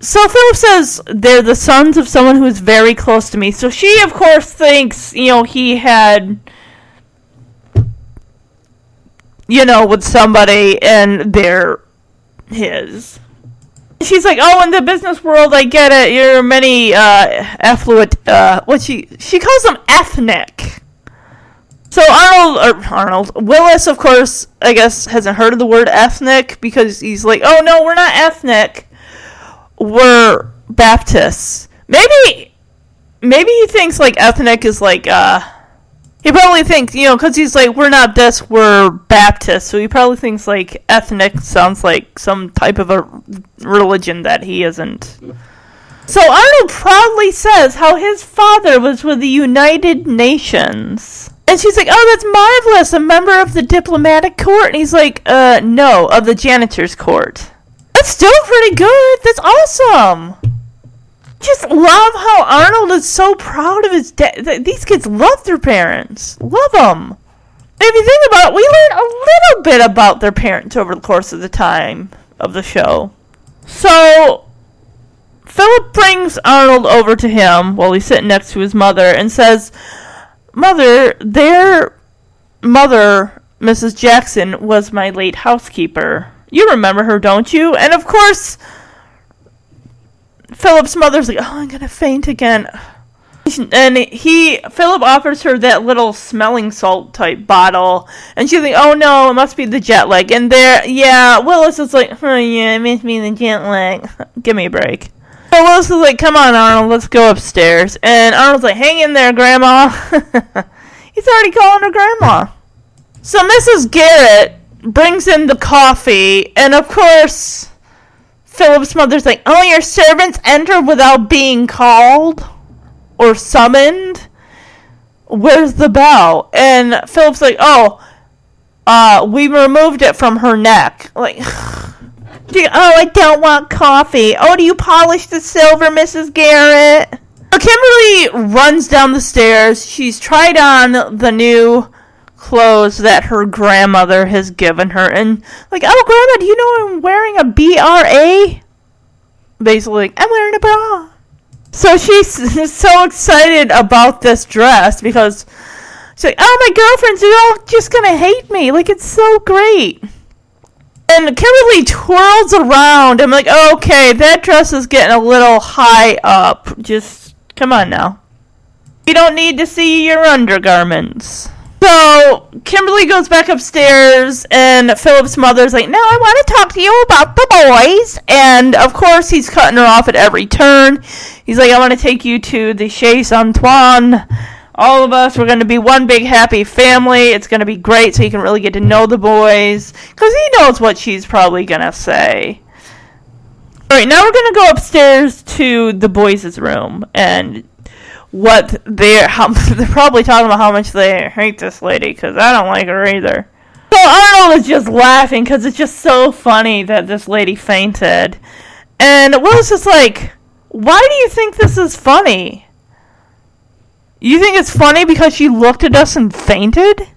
so Philip says they're the sons of someone who is very close to me. So she, of course, thinks, you know, he had, you know, with somebody and they're his. She's like, oh, in the business world, I get it. You're many uh, affluent. Uh, what she she calls them ethnic. So Arnold Arnold Willis, of course, I guess hasn't heard of the word ethnic because he's like, oh no, we're not ethnic. We're Baptists. Maybe maybe he thinks like ethnic is like uh. He probably thinks, you know, because he's like, we're not this, we're Baptist. So he probably thinks like ethnic sounds like some type of a religion that he isn't. So Arnold proudly says how his father was with the United Nations. And she's like, oh, that's marvelous, a member of the diplomatic court. And he's like, uh, no, of the janitor's court. That's still pretty good. That's awesome just love how Arnold is so proud of his dad. Th- These kids love their parents. Love them. If you think about it, we learn a little bit about their parents over the course of the time of the show. So, Philip brings Arnold over to him while he's sitting next to his mother and says, Mother, their mother, Mrs. Jackson, was my late housekeeper. You remember her, don't you? And of course, Philip's mother's like, "Oh, I'm gonna faint again," and he Philip offers her that little smelling salt type bottle, and she's like, "Oh no, it must be the jet lag." And there, yeah, Willis is like, "Oh yeah, it must be the jet lag. [laughs] Give me a break." So like, "Come on, Arnold, let's go upstairs." And Arnold's like, "Hang in there, Grandma." [laughs] He's already calling her Grandma. So Mrs. Garrett brings in the coffee, and of course. Philip's mother's like, Oh, your servants enter without being called or summoned? Where's the bell? And Philip's like, Oh, uh, we removed it from her neck. Like, [sighs] do oh, I don't want coffee. Oh, do you polish the silver, Mrs. Garrett? Kimberly runs down the stairs. She's tried on the new clothes that her grandmother has given her, and like, oh, grandma, do you know I'm wearing a BRA? Basically, like, I'm wearing a bra. So she's [laughs] so excited about this dress because she's like, oh, my girlfriends are all just gonna hate me. Like, it's so great. And Kimberly twirls around. I'm like, oh, okay, that dress is getting a little high up. Just come on now. We don't need to see your undergarments. So Kimberly goes back upstairs, and Philip's mother's like, "No, I want to talk to you about the boys." And of course, he's cutting her off at every turn. He's like, "I want to take you to the Chez Antoine. All of us, we're going to be one big happy family. It's going to be great, so you can really get to know the boys, because he knows what she's probably going to say." All right, now we're going to go upstairs to the boys' room and what they're [laughs] how [laughs] they're probably talking about how much they hate this lady because I don't like her either. So Arnold is just laughing because it's just so funny that this lady fainted, and Will's just like, "Why do you think this is funny? You think it's funny because she looked at us and fainted?"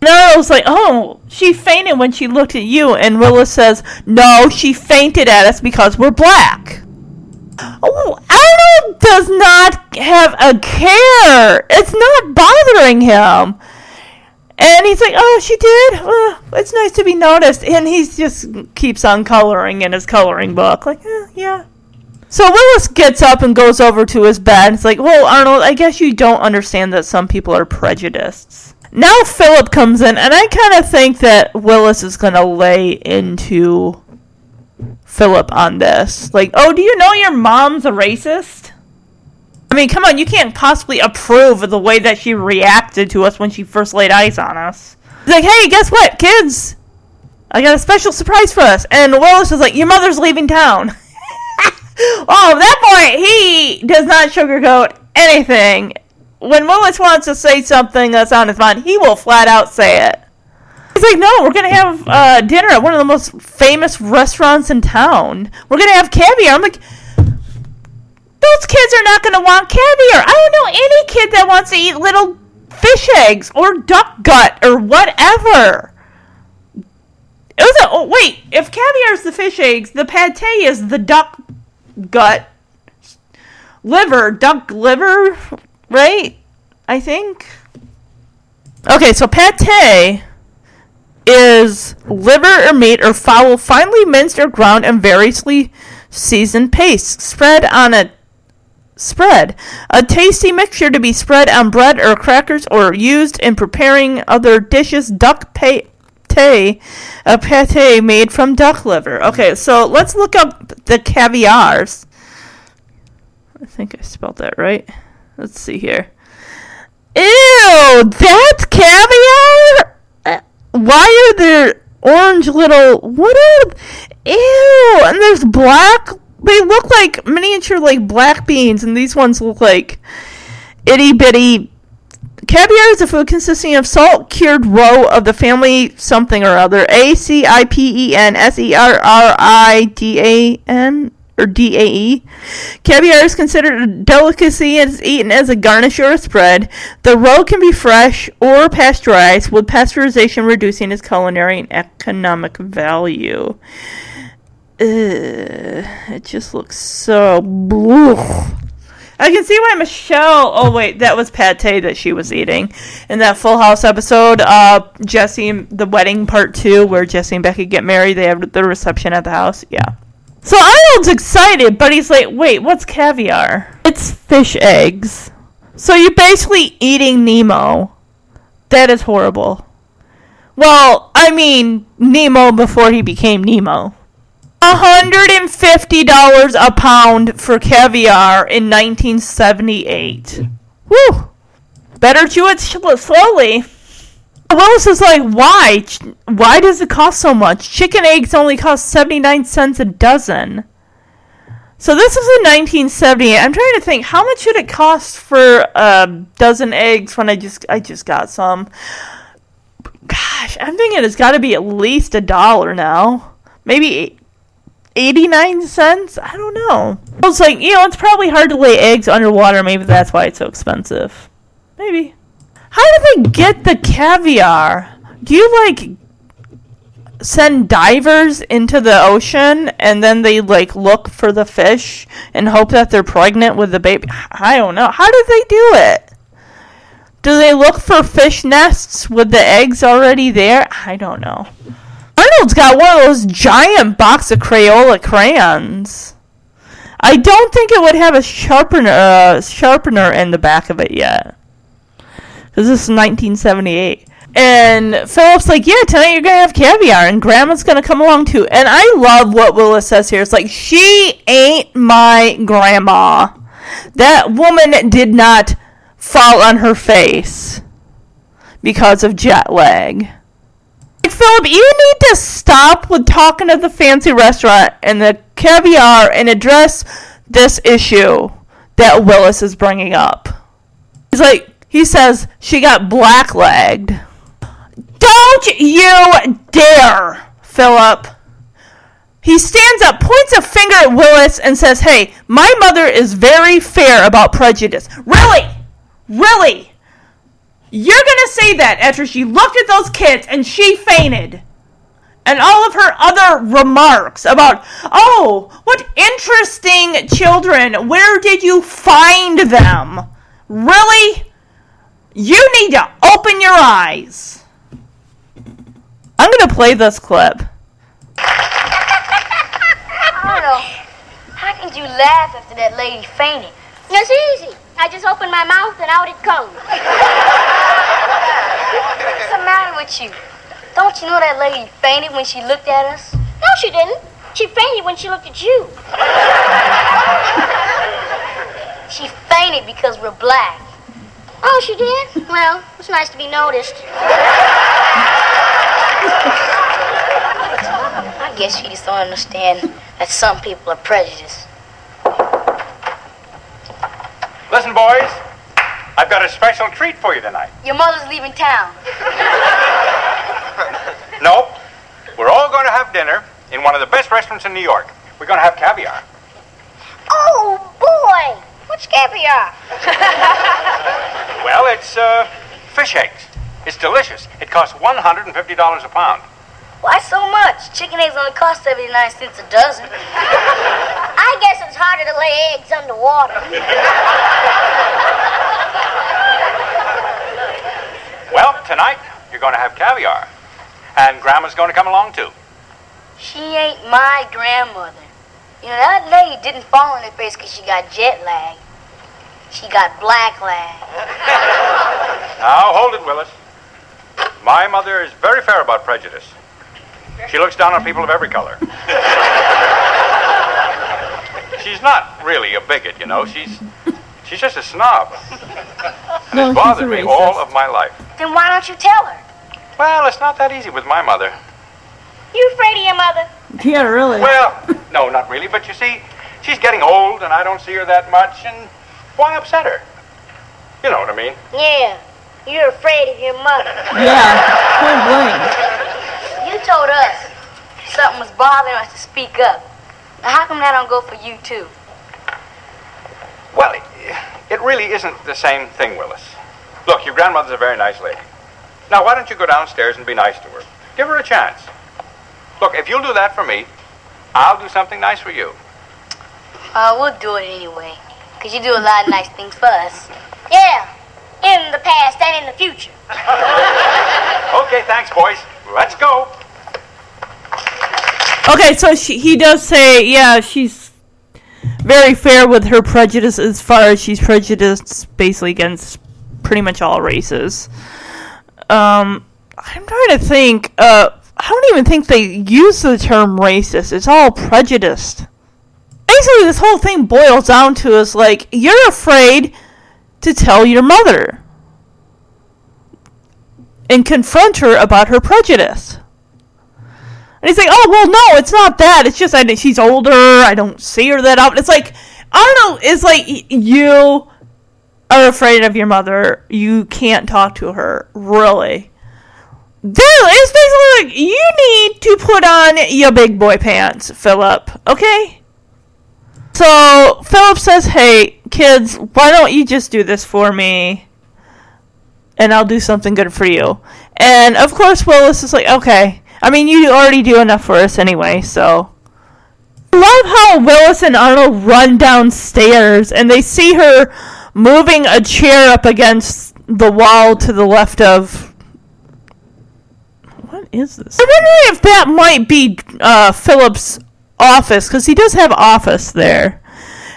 And Arnold's like, "Oh, she fainted when she looked at you," and Willis says, "No, she fainted at us because we're black." Oh, Arnold does not have a care. It's not bothering him. And he's like, "Oh, she did. It's nice to be noticed." And he just keeps on coloring in his coloring book, like, eh, "Yeah." So Willis gets up and goes over to his bed. It's like, "Well, Arnold, I guess you don't understand that some people are prejudiced." Now Philip comes in, and I kind of think that Willis is going to lay into Philip on this. Like, oh, do you know your mom's a racist? I mean, come on, you can't possibly approve of the way that she reacted to us when she first laid eyes on us. He's like, hey, guess what, kids? I got a special surprise for us. And Willis is like, your mother's leaving town. [laughs] oh, that boy, he does not sugarcoat anything. When Willis wants to say something that's on his mind, he will flat out say it. He's like, no, we're gonna have uh, dinner at one of the most famous restaurants in town. We're gonna have caviar. I'm like, those kids are not gonna want caviar. I don't know any kid that wants to eat little fish eggs or duck gut or whatever. It was a oh, wait. If caviar is the fish eggs, the pate is the duck gut, liver, duck liver, right? I think. Okay, so pate is liver or meat or fowl finely minced or ground and variously seasoned paste spread on a spread a tasty mixture to be spread on bread or crackers or used in preparing other dishes duck pate a pate made from duck liver. Okay so let's look up the caviars. I think i spelled that right. Let's see here. Ew that's caviar? Uh, why are there orange little what are ew and there's black they look like miniature like black beans and these ones look like itty bitty caviar is a food consisting of salt cured roe of the family something or other a c i p e n s e r r i d a n or D A E. Caviar is considered a delicacy and is eaten as a garnish or a spread. The roe can be fresh or pasteurized, with pasteurization reducing its culinary and economic value. Ugh, it just looks so. Blue. I can see why Michelle. Oh wait, that was pate that she was eating in that Full House episode. Uh, Jesse, the wedding part two, where Jesse and Becky get married. They have the reception at the house. Yeah. So Arnold's excited, but he's like, wait, what's caviar? It's fish eggs. So you're basically eating Nemo. That is horrible. Well, I mean, Nemo before he became Nemo. $150 a pound for caviar in 1978. Whew. Better chew it slowly. Willis is like, why? Why does it cost so much? Chicken eggs only cost 79 cents a dozen. So this was in 1978. I'm trying to think, how much should it cost for a dozen eggs when I just I just got some? Gosh, I'm thinking it's got to be at least a dollar now. Maybe 89 cents? I don't know. I was like, you know, it's probably hard to lay eggs underwater. Maybe that's why it's so expensive. Maybe. How do they get the caviar? Do you like send divers into the ocean and then they like look for the fish and hope that they're pregnant with the baby? I don't know. How do they do it? Do they look for fish nests with the eggs already there? I don't know. Arnold's got one of those giant box of Crayola crayons. I don't think it would have a sharpener uh, sharpener in the back of it yet. This is 1978. And Philip's like, yeah, tonight you're to have caviar, and Grandma's to come along too. And I love what Willis says here. It's like, she ain't my grandma. That woman did not fall on her face because of jet lag. Philip, you need to stop with talking of the fancy restaurant and the caviar and address this issue that Willis is bringing up. He's like, he says she got blacklegged. Don't you dare, Philip. He stands up, points a finger at Willis, and says, Hey, my mother is very fair about prejudice. Really? Really? You're gonna say that after she looked at those kids and she fainted? And all of her other remarks about, oh, what interesting children. Where did you find them? Really? You need to open your eyes. I'm gonna play this clip. [laughs] I. How could you laugh after that lady fainted? That's easy. I just opened my mouth and out it comes. What's the matter with you? Don't you know that lady fainted when she looked at us? No, she didn't. She fainted when she looked at you. she fainted because we're black. Oh, she did? Well, it's nice to be noticed. I guess you just don't understand that some people are prejudiced. Listen, boys, I've got a special treat for you tonight. Your mother's leaving town. [laughs] Nope. We're all going to have dinner in one of the best restaurants in New York. We're going to have caviar. Oh, boy! What's caviar? [laughs] Well, it's uh, fish eggs. It's delicious. It costs $150 a pound. Why so much? Chicken eggs only cost 79 cents a dozen. I guess it's harder to lay eggs underwater. Well, tonight you're going to have caviar. And Grandma's going to come along too. She ain't my grandmother. You know, that lady didn't fall on her face because she got jet lag. She got black lag. Now, hold it, Willis. My mother is very fair about prejudice. She looks down on people of every color. She's not really a bigot, you know. She's she's just a snob. No, It's bothered me all of my life. Then why don't you tell her? Well, it's not that easy with my mother. You afraid of your mother? Yeah, really. Well, no, not really, but you see, she's getting old and I don't see her that much, and why upset her? You know what I mean? Yeah, you're afraid of your mother. Yeah, point blank. You told us something was bothering us to speak up. Now, how come that don't go for you, too? Well, it, it really isn't the same thing, Willis. Look, your grandmother's a very nice lady. Now, why don't you go downstairs and be nice to her? Give her a chance. Look, if you'll do that for me, I'll do something nice for you. Uh, we'll do it anyway. Because you do a lot of nice things for us. Yeah, in the past and in the future. [laughs] Okay, thanks, boys. Let's go. Okay, so she, he does say, yeah, she's very fair with her prejudice as far as she's prejudiced basically against pretty much all races. Um, I'm trying to think. Uh, I don't even think they use the term racist. It's all prejudiced. Basically, this whole thing boils down to is like you're afraid to tell your mother and confront her about her prejudice. And he's like, oh, well, no, it's not that. It's just I, she's older. I don't see her that often. It's like, I don't know. It's like you are afraid of your mother. You can't talk to her. Really. Dude, it's basically like, you need to put on your big boy pants, Philip, okay? So Philip says, hey, kids, why don't you just do this for me? And I'll do something good for you. And of course, Willis is like, okay. I mean, you already do enough for us anyway, so. I love how Willis and Arnold run downstairs and they see her moving a chair up against the wall to the left of. What is this? I'm wondering if that might be uh, Philip's office, because he does have office there.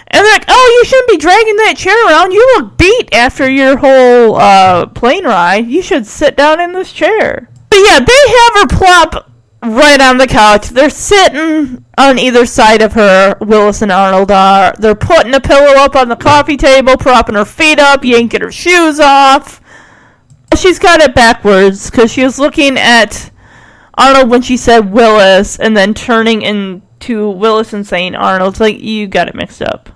And they're like, oh, you shouldn't be dragging that chair around. You look beat after your whole uh, plane ride. You should sit down in this chair. Yeah, they have her plop right on the couch. They're sitting on either side of her. Willis and Arnold are. They're putting a pillow up on the coffee table, propping her feet up, yanking her shoes off. She's got it backwards because she was looking at Arnold when she said Willis and then turning into Willis and saying Arnold. It's like, you got it mixed up.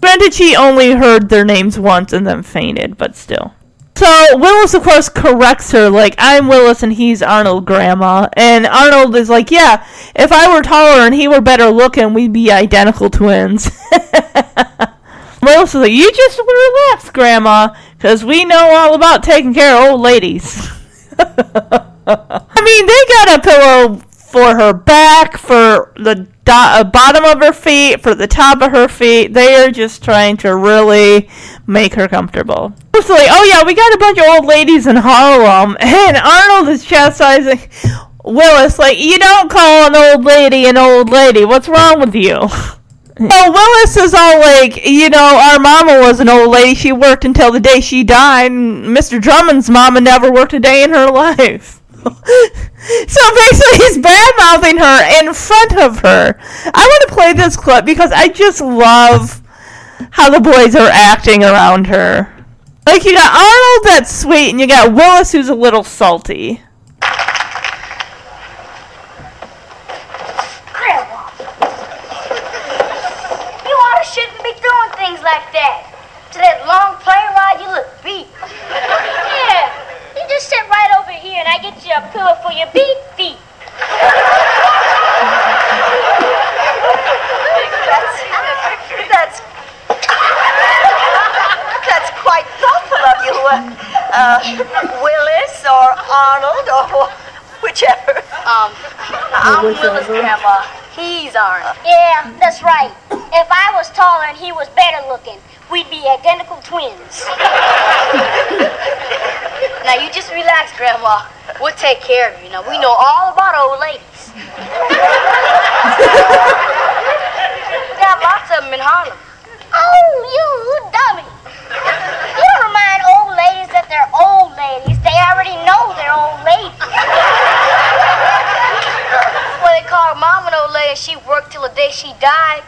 Granted, she only heard their names once and then fainted, but still. So Willis, of course, corrects her, like, I'm Willis and he's Arnold, Grandma. And Arnold is like, yeah, if I were taller and he were better looking, we'd be identical twins. [laughs] Willis is like, you just relax, Grandma, because we know all about taking care of old ladies. [laughs] I mean, they got a pillow for her back, for the do- uh, bottom of her feet, for the top of her feet. They are just trying to really make her comfortable. Mostly, oh yeah, we got a bunch of old ladies in Harlem, [laughs] and Arnold is chastising Willis like, you don't call an old lady an old lady. What's wrong with you? [laughs] Oh, Willis is all like, you know, our mama was an old lady. She worked until the day she died. And Mr. Drummond's mama never worked a day in her [laughs] life. [laughs] so basically, he's bad mouthing her in front of her. I want to play this clip because I just love how the boys are acting around her. Like, you got Arnold that's sweet, and you got Willis who's a little salty. Grandma. You shouldn't be doing things like that. To that long plane ride, you look beat. [laughs] Yeah. You just sit right and I get you a pillow for your beat feet. That's, that's, that's quite thoughtful of you. Uh, uh, Willis or Arnold or whichever. Um, I'm Willis' grandma. He's Arnold. Uh, yeah, that's right. If I was taller and he was better looking, we'd be identical twins. [laughs] now you just relax, Grandma. We'll take care of you. Now we know all about old ladies. we [laughs] got lots of them in Harlem. Oh, you dummy. You don't remind old ladies that they're old ladies. They already know they're old ladies. Well, they called her mom an old lady and she worked till the day she died.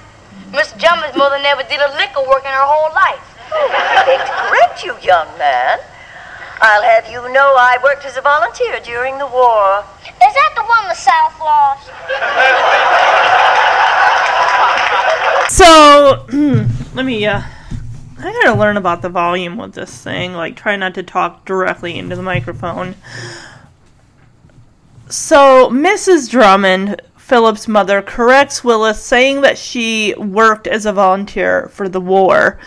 Miss Drummond's mother never did a lick of work in her whole life. I beg correct you, young man. I'll have you know I worked as a volunteer during the war. Is that the one the South lost? So, [clears throat] let me, uh, I gotta learn about the volume with this thing. Like, try not to talk directly into the microphone. So, Mrs. Drummond, Philip's mother, corrects Willis, saying that she worked as a volunteer for the war.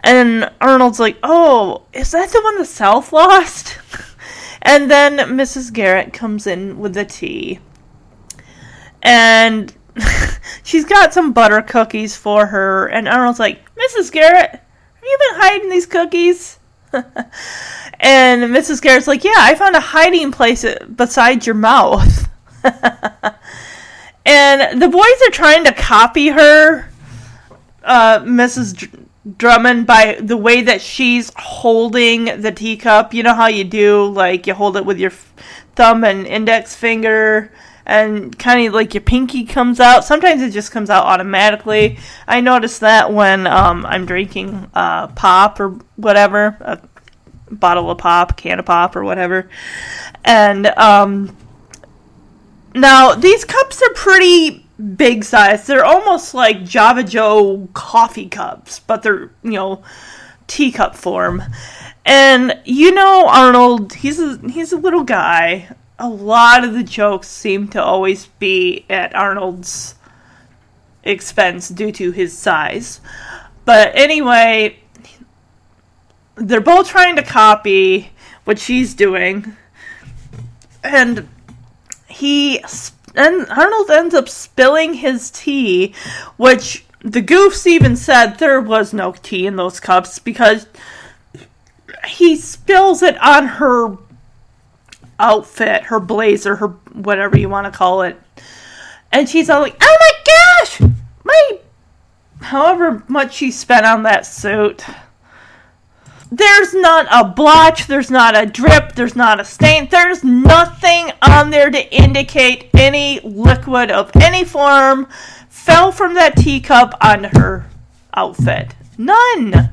And Arnold's like, oh, is that the one the South lost? [laughs] and then Mrs. Garrett comes in with the tea. And [laughs] she's got some butter cookies for her. And Arnold's like, Mrs. Garrett, have you been hiding these cookies? [laughs] and Mrs. Garrett's like, yeah, I found a hiding place beside your mouth. [laughs] and the boys are trying to copy her, uh, Mrs. Dr- Drummond, by the way that she's holding the teacup. You know how you do, like, you hold it with your f- thumb and index finger, and kind of like your pinky comes out. Sometimes it just comes out automatically. I notice that when um, I'm drinking uh, pop or whatever, a bottle of pop, can of pop, or whatever. And um, now these cups are pretty big size. They're almost like Java Joe coffee cups, but they're you know teacup form. And you know Arnold, he's a he's a little guy, a lot of the jokes seem to always be at Arnold's expense due to his size. But anyway, they're both trying to copy what she's doing. And he and Arnold ends up spilling his tea, which the goofs even said there was no tea in those cups because he spills it on her outfit, her blazer, her whatever you want to call it. And she's all like, "Oh my gosh, my however much she spent on that suit." There's not a blotch, there's not a drip, there's not a stain, there's nothing on there to indicate any liquid of any form fell from that teacup on her outfit. None.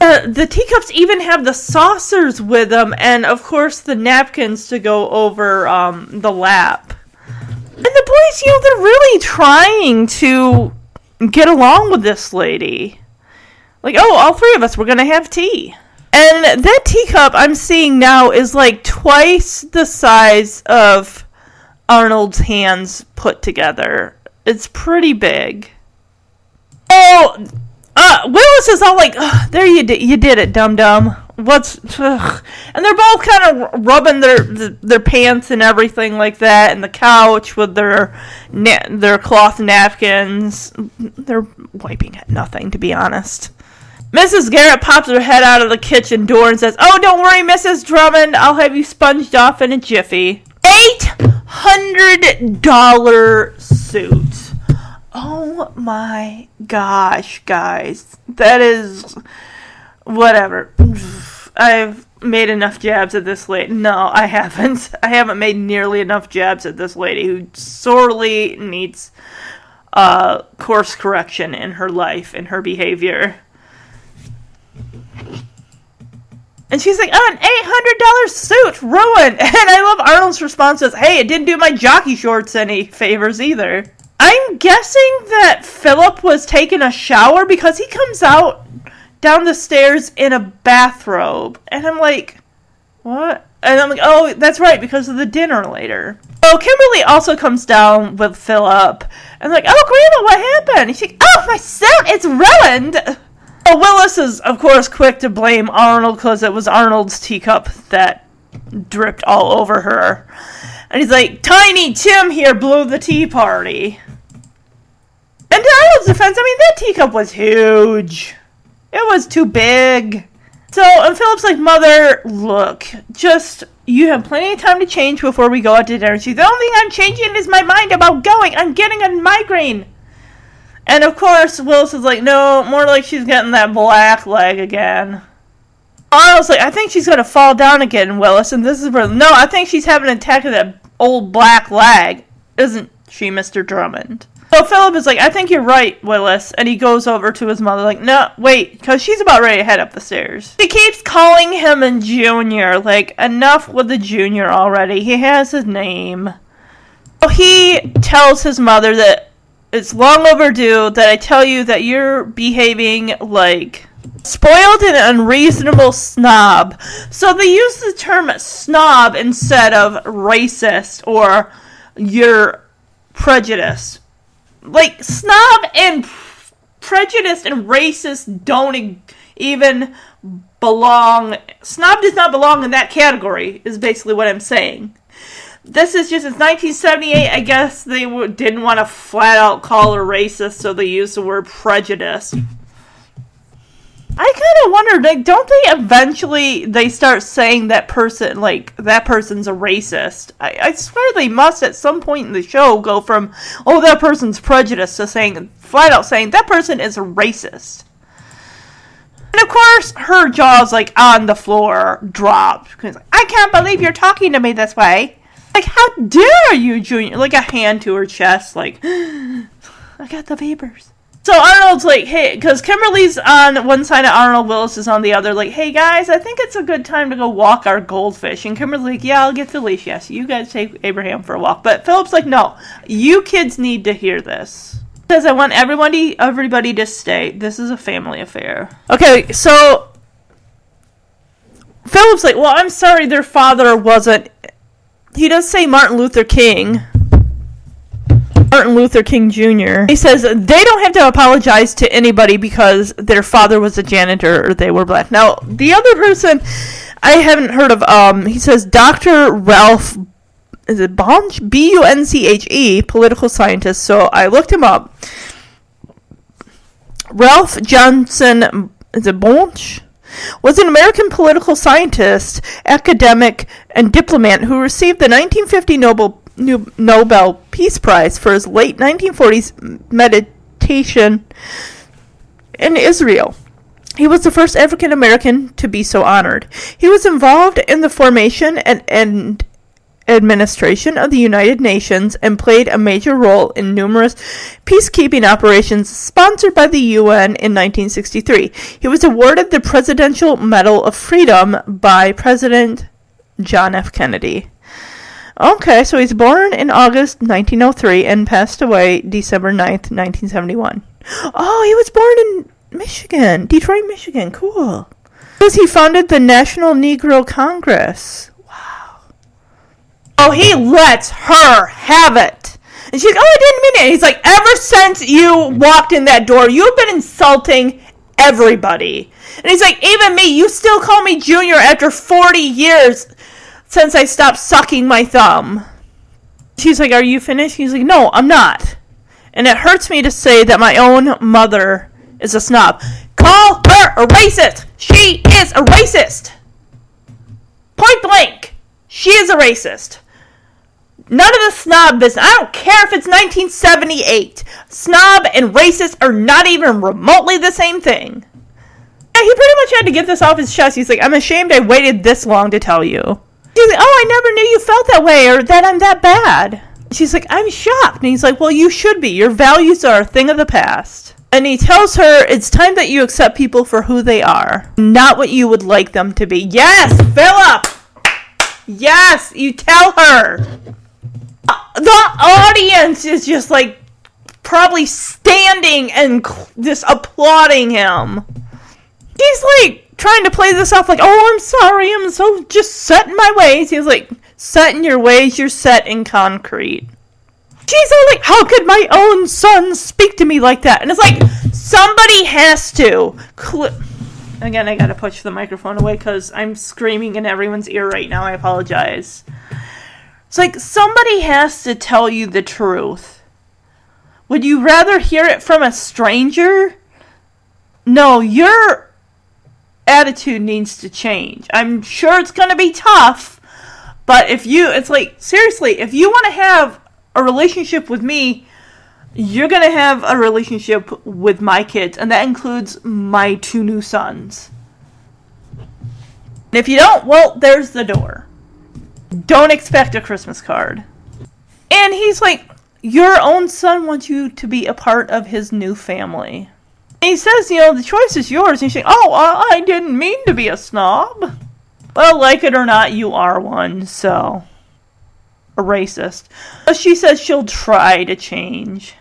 Uh, the teacups even have the saucers with them, and of course the napkins to go over um, the lap. And the boys, you know, they're really trying to get along with this lady. Like, oh, all three of us, we're gonna have tea. And that teacup I'm seeing now is like twice the size of Arnold's hands put together. It's pretty big. Oh, uh, Willis is all like, "There you did, you did it, dum dum." What's ugh. and they're both kind of rubbing their their pants and everything like that, and the couch with their their cloth napkins. They're wiping at nothing, to be honest. Mrs. Garrett pops her head out of the kitchen door and says, "Oh, don't worry, Mrs. Drummond. I'll have you sponged off in a jiffy." Eight hundred dollar suit. Oh my gosh, guys. That is whatever. I've made enough jabs at this lady. No, I haven't. [laughs] I haven't made nearly enough jabs at this lady who sorely needs uh, course correction in her life and her behavior. And she's like, oh, an $800 suit, ruined. [laughs] And I love Arnold's response is, hey, it didn't do my jockey shorts any favors either. I'm guessing that Philip was taking a shower because he comes out down the stairs in a bathrobe. And I'm like, what? And I'm like, oh, that's right, because of the dinner later. Oh, Kimberly also comes down with Philip. And like, oh, Grandma, what happened? she's like, oh, my suit, it's ruined. Oh, Willis is, of course, quick to blame Arnold because it was Arnold's teacup that dripped all over her. And he's like, Tiny Tim here blew the tea party. And to Arnold's defense, I mean, that teacup was huge. It was too big. So, and Philip's like, Mother, look, just, you have plenty of time to change before we go out to dinner. She's, the only thing I'm changing is my mind about going. I'm getting a migraine. And of course, Willis is like, no, more like she's getting that black leg again. Was like, I think she's gonna fall down again, Willis, and this is where no, I think she's having an attack of that old black leg, isn't she, Mr. Drummond? So Philip is like, I think you're right, Willis, and he goes over to his mother, like, no, wait, because she's about ready to head up the stairs. He keeps calling him a junior, like, enough with the junior already. He has his name. So he tells his mother that it's long overdue that I tell you that you're behaving like spoiled and unreasonable snob. So they use the term snob instead of racist or you're prejudiced. Like snob and prejudiced and racist don't even belong. Snob does not belong in that category. Is basically what I'm saying this is just it's 1978. I guess they w- didn't want to flat out call her racist, so they used the word prejudice. I kind of wonder, like, don't they eventually they start saying that person, like that person's a racist? I, I swear they must at some point in the show go from oh that person's prejudiced to saying flat out saying that person is a racist. And of course, her jaw's like on the floor, dropped. Cause, I can't believe you're talking to me this way. Like, how dare you, Junior? Like a hand to her chest, like, [gasps] I got the papers. So Arnold's like, hey, because Kimberly's on one side and Arnold Willis is on the other, like, hey guys, I think it's a good time to go walk our goldfish. And Kimberly's like, yeah, I'll get the leash. Yes, you guys take Abraham for a walk. But Philip's like, no, you kids need to hear this. Because I want everybody, everybody to stay. This is a family affair. Okay, so Philip's like, well, I'm sorry, their father wasn't he does say Martin Luther King. Martin Luther King Jr. He says they don't have to apologize to anybody because their father was a janitor or they were black. Now, the other person I haven't heard of, um, he says Dr. Ralph, is it Bunche? B U N C H E, political scientist. So I looked him up. Ralph Johnson, is it Bunche? was an American political scientist, academic, and diplomat who received the 1950 Nobel, Nobel Peace Prize for his late 1940s meditation in Israel. He was the first African American to be so honored. He was involved in the formation and, and administration of the United Nations and played a major role in numerous peacekeeping operations sponsored by the UN in 1963. He was awarded the Presidential Medal of Freedom by President John F. Kennedy. Okay, so he's born in August 1903 and passed away December 9th, 1971. Oh, he was born in Michigan, Detroit, Michigan. Cool. Because he founded the National Negro Congress. Wow. Oh, he lets her have it. And she's like, oh, I didn't mean it. he's like, ever since you walked in that door, you've been insulting everybody. And he's like, even me, you still call me junior after 40 years since I stopped sucking my thumb. She's like, are you finished? He's like, no, I'm not. And it hurts me to say that my own mother is a snob. Call her a racist. She is a racist. Point blank. She is a racist. None of the snob business. I don't care if it's 1978. Snob and racist are not even remotely the same thing. Yeah, he pretty much had to get this off his chest. He's like, I'm ashamed I waited this long to tell you. He's like, Oh, I never knew you felt that way or that I'm that bad. She's like, I'm shocked. And he's like, Well, you should be. Your values are a thing of the past. And he tells her it's time that you accept people for who they are, not what you would like them to be. Yes, Philip! Yes, you tell her uh, the audience is just like probably standing and just applauding him. He's like trying to play this off like, "Oh, I'm sorry. I'm so just set in my ways." He's like, "Set in your ways. You're set in concrete." She's like, "How could my own son speak to me like that?" And it's like somebody has to. Cl- Again, I gotta push the microphone away because I'm screaming in everyone's ear right now. I apologize. It's like somebody has to tell you the truth. Would you rather hear it from a stranger? No, your attitude needs to change. I'm sure it's going to be tough, but if you, it's like, seriously, if you want to have a relationship with me, you're going to have a relationship with my kids, and that includes my two new sons. And if you don't, well, there's the door. Don't expect a Christmas card. And he's like, Your own son wants you to be a part of his new family. He says, You know, the choice is yours. And she's Oh, I didn't mean to be a snob. Well, like it or not, you are one, so. A racist. But she says she'll try to change.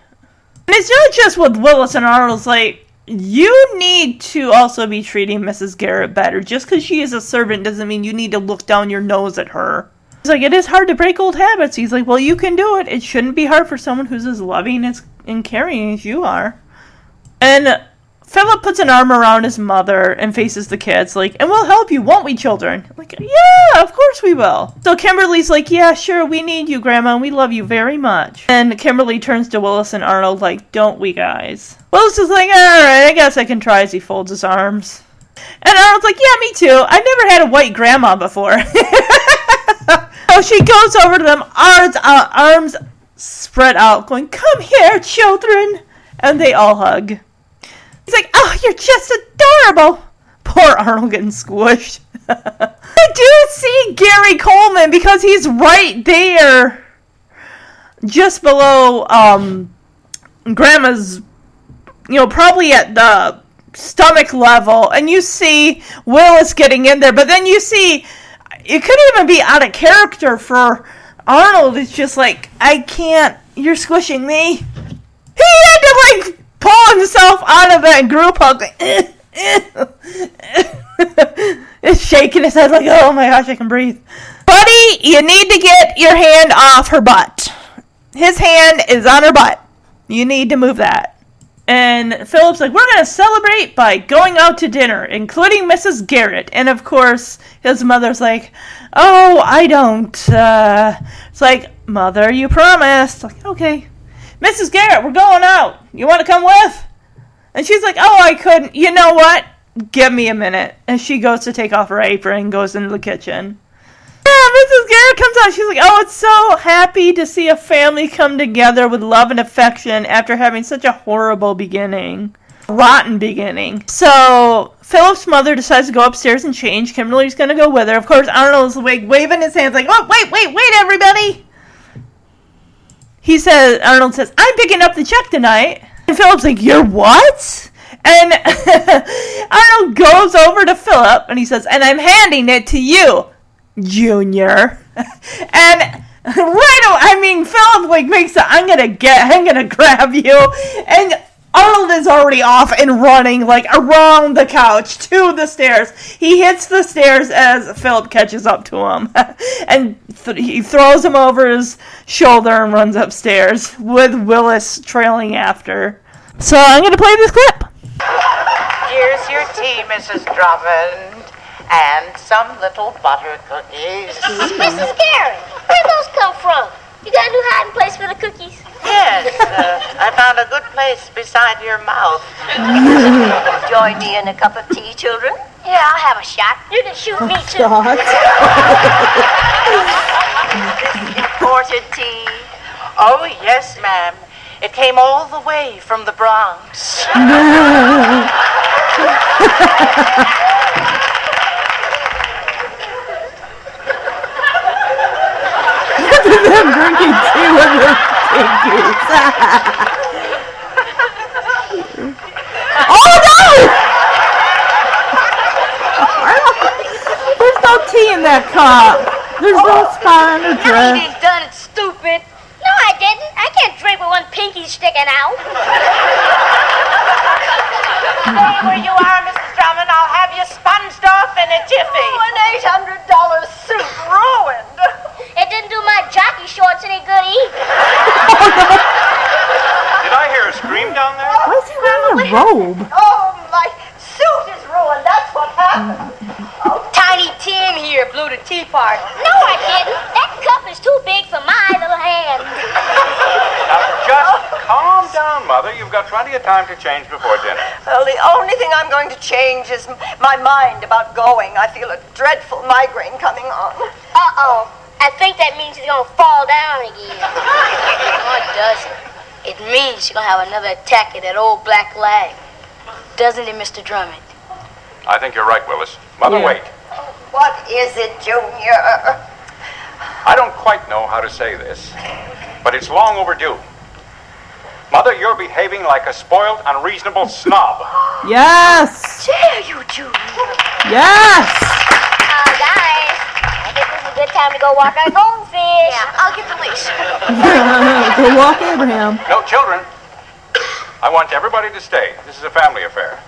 And it's not just with Willis and Arnold, it's like, you need to also be treating Mrs. Garrett better. Just because she is a servant doesn't mean you need to look down your nose at her. He's like, it is hard to break old habits. He's like, well, you can do it. It shouldn't be hard for someone who's as loving as, and caring as you are. And Philip puts an arm around his mother and faces the kids, like, and we'll help you, won't we, children? Like, yeah, of course we will. So Kimberly's like, yeah, sure, we need you, Grandma, and we love you very much. And Kimberly turns to Willis and Arnold, like, don't we, guys? Willis is like, alright, I guess I can try as he folds his arms. And Arnold's like, yeah, me too. I've never had a white grandma before. [laughs] so she goes over to them, arms, uh, arms spread out, going, Come here, children. And they all hug. He's like, Oh, you're just adorable. Poor Arnold getting squished. [laughs] I do see Gary Coleman because he's right there, just below um, Grandma's, you know, probably at the stomach level. And you see Willis getting in there, but then you see it could even be out of character for Arnold. It's just like I can't. You're squishing me. He that group hug. [laughs] It's shaking his head like, oh my gosh, I can breathe. Buddy, you need to get your hand off her butt. His hand is on her butt. You need to move that. And Philip's like, we're going to celebrate by going out to dinner, including Mrs. Garrett. And of course, his mother's like, oh, I don't. Uh, it's like, mother, you promised. Like, okay. Mrs. Garrett, we're going out. You want to come with? And she's like, oh, I couldn't. You know what? Give me a minute. And she goes to take off her apron and goes into the kitchen. Yeah, Mrs. Garrett comes out. She's like, "Oh, it's so happy to see a family come together with love and affection after having such a horrible beginning, rotten beginning." So Philip's mother decides to go upstairs and change. Kimberly's gonna go with her. Of course, Arnold's like waving his hands, like, "Oh, wait, wait, wait, everybody!" He says, Arnold says, "I'm picking up the check tonight." And Philip's like, "You're what?" And [laughs] Arnold goes over to Philip and he says, "And I'm handing it to you." Junior. [laughs] and [laughs] right away, I mean, Philip like makes a, I'm gonna get, I'm gonna grab you, and Arnold is already off and running like around the couch to the stairs. He hits the stairs as Philip catches up to him, [laughs] and th- he throws him over his shoulder and runs upstairs with Willis trailing after. So I'm gonna play this clip. Here's your tea, Mrs. Drummond. And some little butter cookies. Mrs. Garrett, where'd those come from? You got a new hiding place for the cookies? Yes, uh, I found a good place beside your mouth. [laughs] Join me in a cup of tea, children. Yeah, I'll have a shot. You can shoot me too. [laughs] Imported tea. Oh, yes, ma'am. It came all the way from the Bronx. [laughs] them drinking tea with their fingers. oh no! There's no tea in that cup. There's no spot on her No, you dress. didn't done it, stupid. No, I didn't. I can't drink with one pinky sticking out. Stay where you are, Mrs. Drummond. I'll have you sponged off in a jiffy. Oh, an eight hundred dollar suit ruined. It didn't do my jockey shorts any good either. Did I hear a scream down there? Why is he wearing a robe? Oh, my suit is ruined. That's what happened. Oh, tiny Tim here blew the tea party. No, I didn't. That cup is too big for my little hand. Now, just calm down, Mother. You've got plenty of time to change before dinner. Well, the only thing I'm going to change is my mind about going. I feel a dreadful migraine coming on. Uh-oh. I think that means he's gonna fall down again. [laughs] no, it doesn't. It means you're gonna have another attack of that old black lag. Doesn't it, Mr. Drummond? I think you're right, Willis. Mother, Yeah. wait. What is it, Junior? I don't quite know how to say this, but it's long overdue. Mother, you're behaving like a spoiled, unreasonable snob. Yes! Dare you, Junior? Yes! Uh, guys, good time to go walk our goldfish. Yeah, I'll get the leash. [laughs] Go walk Abraham. No, children. I want everybody to stay. This is a family affair.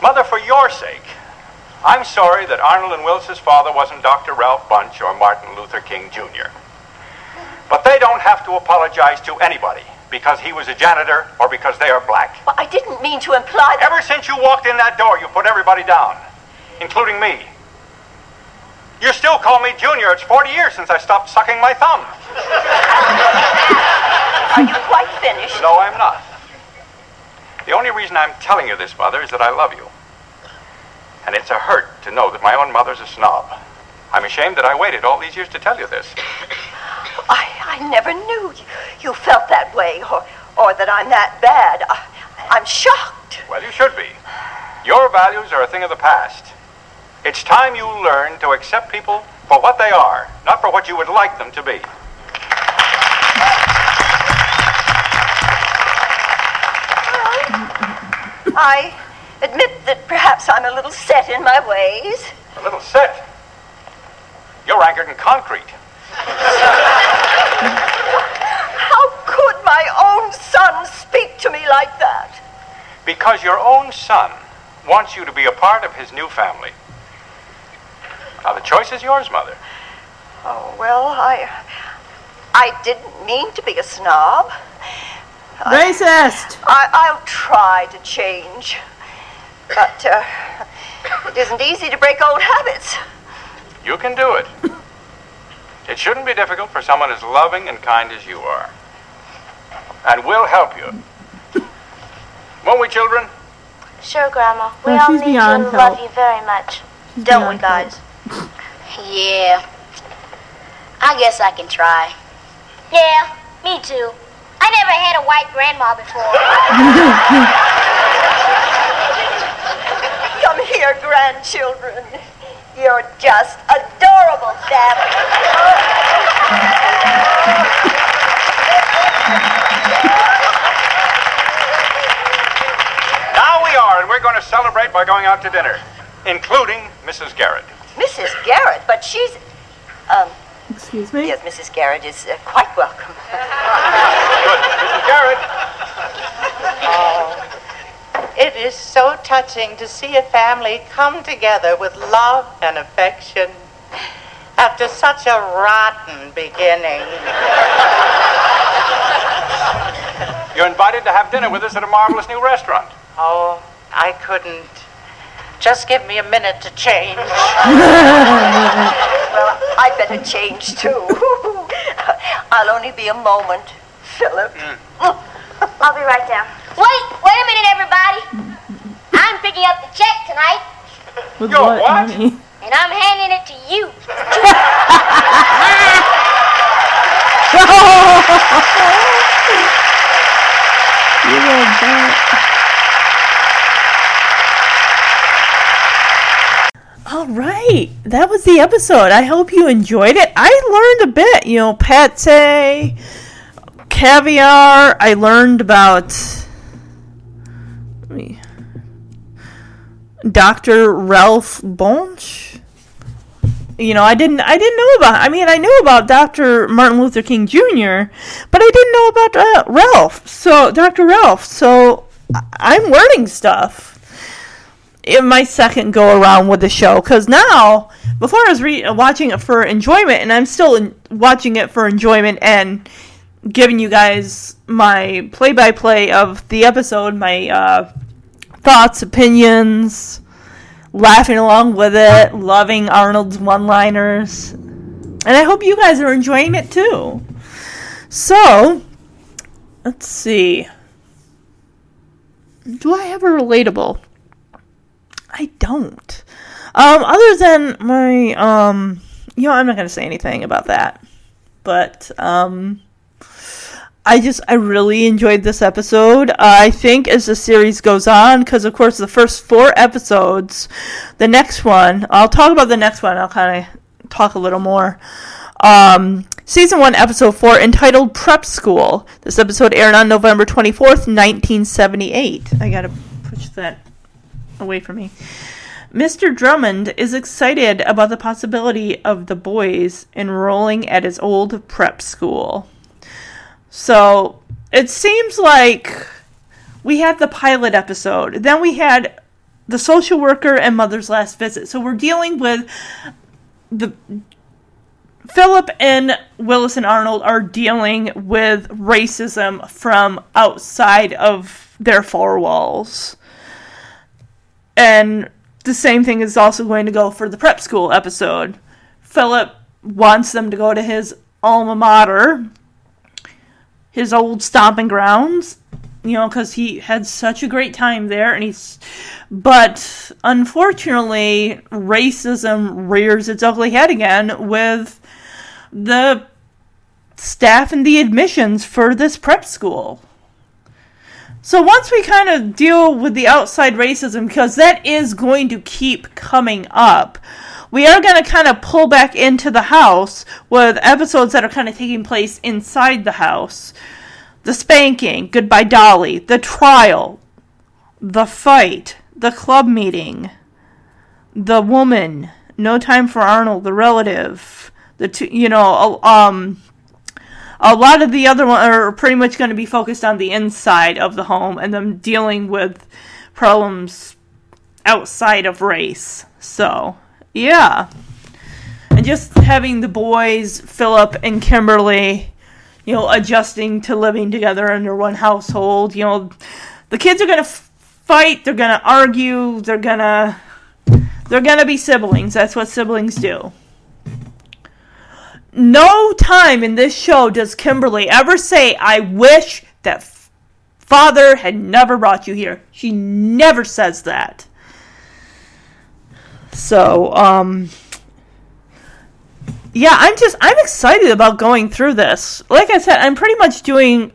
Mother, for your sake, I'm sorry that Arnold and Willis's father wasn't Dr. Ralph Bunche or Martin Luther King Jr. But they don't have to apologize to anybody because he was a janitor or because they are black. Well, I didn't mean to imply that. Ever since you walked in that door, you put everybody down, including me. You still call me Junior. It's 40 years since I stopped sucking my thumb. Are you quite finished? No, I'm not. The only reason I'm telling you this, Mother, is that I love you. And it's a hurt to know that my own mother's a snob. I'm ashamed that I waited all these years to tell you this. I, I never knew you, you felt that way or, or that I'm that bad. I, I'm shocked. Well, you should be. Your values are a thing of the past. It's time you learn to accept people for what they are, not for what you would like them to be. I admit that perhaps I'm a little set in my ways. A little set. You're anchored in concrete. How could my own son speak to me like that? Because your own son wants you to be a part of his new family. Now, the choice is yours, Mother. Oh, well, I. I didn't mean to be a snob. Racist! I, I'll try to change. But uh, it isn't easy to break old habits. You can do it. It shouldn't be difficult for someone as loving and kind as you are. And we'll help you. Won't we, children? Sure, Grandma. We Oh, all need you beyond and love you very much. She's Don't we, beyond guys? Yeah. I guess I can try. Yeah, me too. I never had a white grandma before. [laughs] Come here, grandchildren. You're just adorable, family. Now we are, and we're going to celebrate by going out to dinner, including Mrs. Garrett. Mrs. Garrett, but she's. Um, Excuse me? yes, Mrs. Garrett is uh, quite welcome. [laughs] Good. Mrs. Garrett. Oh. It is so touching to see a family come together with love and affection after such a rotten beginning. You're invited to have dinner with us at a marvelous new restaurant. Oh, I couldn't. Just give me a minute to change. Well, I'd better change too. [laughs] I'll only be a moment, Philip. I'll be right down. Wait, wait a minute, everybody. I'm picking up the check tonight, With Yo, what, what? honey? and I'm handing it to you. [laughs] You're little All right, that was the episode. I hope you enjoyed it. I learned a bit, you know, pate, caviar. I learned about me, Dr. Ralph Bunche. You know, I didn't. I didn't know about. I mean, I knew about Dr. Martin Luther King Jr., but I didn't know about uh, Ralph. So, Dr. Ralph. So, I'm learning stuff in my second go around with the show because now before I was re- watching it for enjoyment, and I'm still in- watching it for enjoyment and giving you guys my play by play of the episode, my uh, thoughts, opinions, laughing along with it, loving Arnold's one liners. And I hope you guys are enjoying it too. So, let's see. Do I have a relatable? I don't. Um, other than my, um, you know, I'm not going to say anything about that. But, um, I just, I really enjoyed this episode. I think as the series goes on, because of course the first four episodes, the next one, I'll talk about the next one, I'll kind of talk a little more. Um, season 1, episode 4, entitled Prep School. This episode aired on November 24th, 1978. I gotta push that away from me. Mr. Drummond is excited about the possibility of the boys enrolling at his old prep school. So it seems like we had the pilot episode, then we had the social worker and mother's last visit. So we're dealing with the Philip and Willis and Arnold are dealing with racism from outside of their four walls. And the same thing is also going to go for the prep school episode. Philip wants them to go to his alma mater, his old stomping grounds, you know, because he had such a great time there, and he's. But unfortunately, racism rears its ugly head again with the staff and the admissions for this prep school. So once we kind of deal with the outside racism, because that is going to keep coming up, we are going to kind of pull back into the house with episodes that are kind of taking place inside the house. The spanking, Goodbye Dolly, the trial, the fight, the club meeting, the woman, No Time for Arnold, the relative, the two, you know, um, a lot of the other ones are pretty much going to be focused on the inside of the home and them dealing with problems outside of race. So, yeah. and just having the boys, Philip and Kimberly, you know, adjusting to living together under one household. You know, the kids are gonna f- fight, they're gonna argue, they're gonna they're gonna be siblings. That's what siblings do. No time in this show does Kimberly ever say, "I wish that father had never brought you here." She never says that. So, um, yeah, I'm just I'm excited about going through this. Like I said, I'm pretty much doing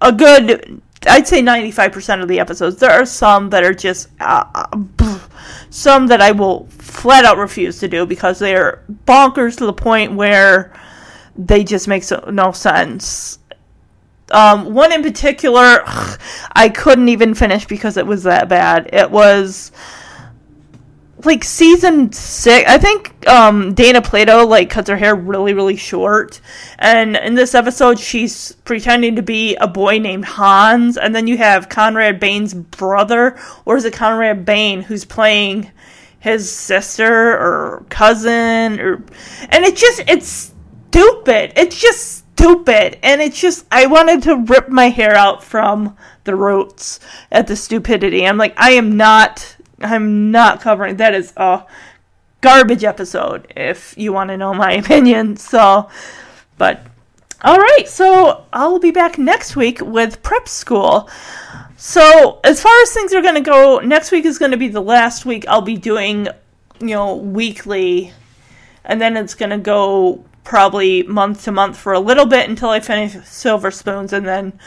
a good I'd say 95% of the episodes. There are some that are just uh, uh, some that I will flat out refuse to do because they're bonkers to the point where they just make so, no sense. Um, one in particular, I couldn't even finish because it was that bad. It was like season six i think um, dana plato like cuts her hair really really short. And in this episode she's pretending to be a boy named hans. And then you have conrad bain's brother or is it conrad bain who's playing his sister or cousin or and it's just it's stupid. It's just stupid. And it's just i wanted to rip my hair out from the roots at the stupidity. I'm like i am not I'm not covering that is a garbage episode if you want to know my [laughs] opinion. So, but all right, so I'll be back next week with prep school. So, as far as things are going to go, next week is going to be the last week I'll be doing, you know, weekly and then it's going to go probably month to month for a little bit until I finish Silver Spoons and then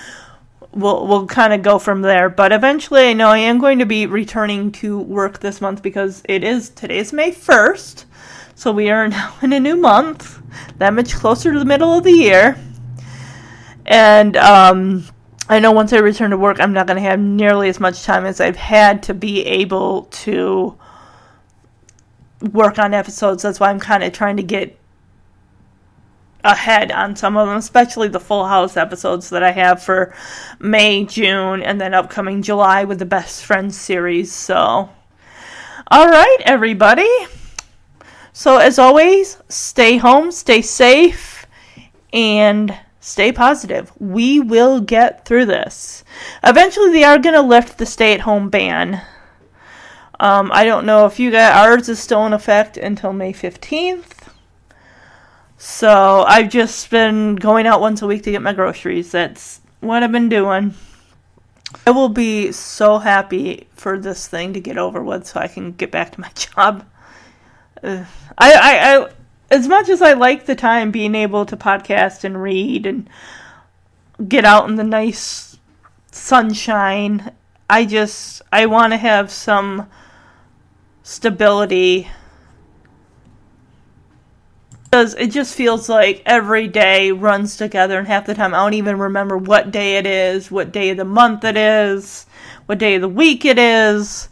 we'll we'll kind of go from there. But eventually, I know I am going to be returning to work this month because it is today's May first, so we are [laughs] now in a new month, that much closer to the middle of the year, and um, I know once I return to work, I'm not going to have nearly as much time as I've had to be able to work on episodes. That's why I'm kind of trying to get ahead on some of them, especially the Full House episodes that I have for May, June, and then upcoming July with the Best Friends series. So, all right, everybody. So, as always, stay home, stay safe, and stay positive. We will get through this. Eventually, they are going to lift the stay at home ban. Um, I don't know if you got ours is still in effect until May 15th. So I've just been going out once a week to get my groceries. That's what I've been doing. I will be so happy for this thing to get over with so I can get back to my [laughs] job. I, I, I, as much as I like the time being able to podcast and read and get out in the nice sunshine, I just, I want to have some stability because it just feels like every day runs together and half the time I don't even remember what day it is, what day of the month it is, what day of the week it is,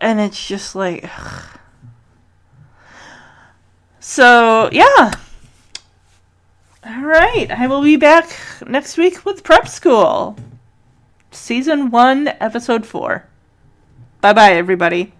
and it's just like ugh. So, yeah. All right, I will be back next week with Prep School. Season 1, Episode 4. Bye-bye everybody.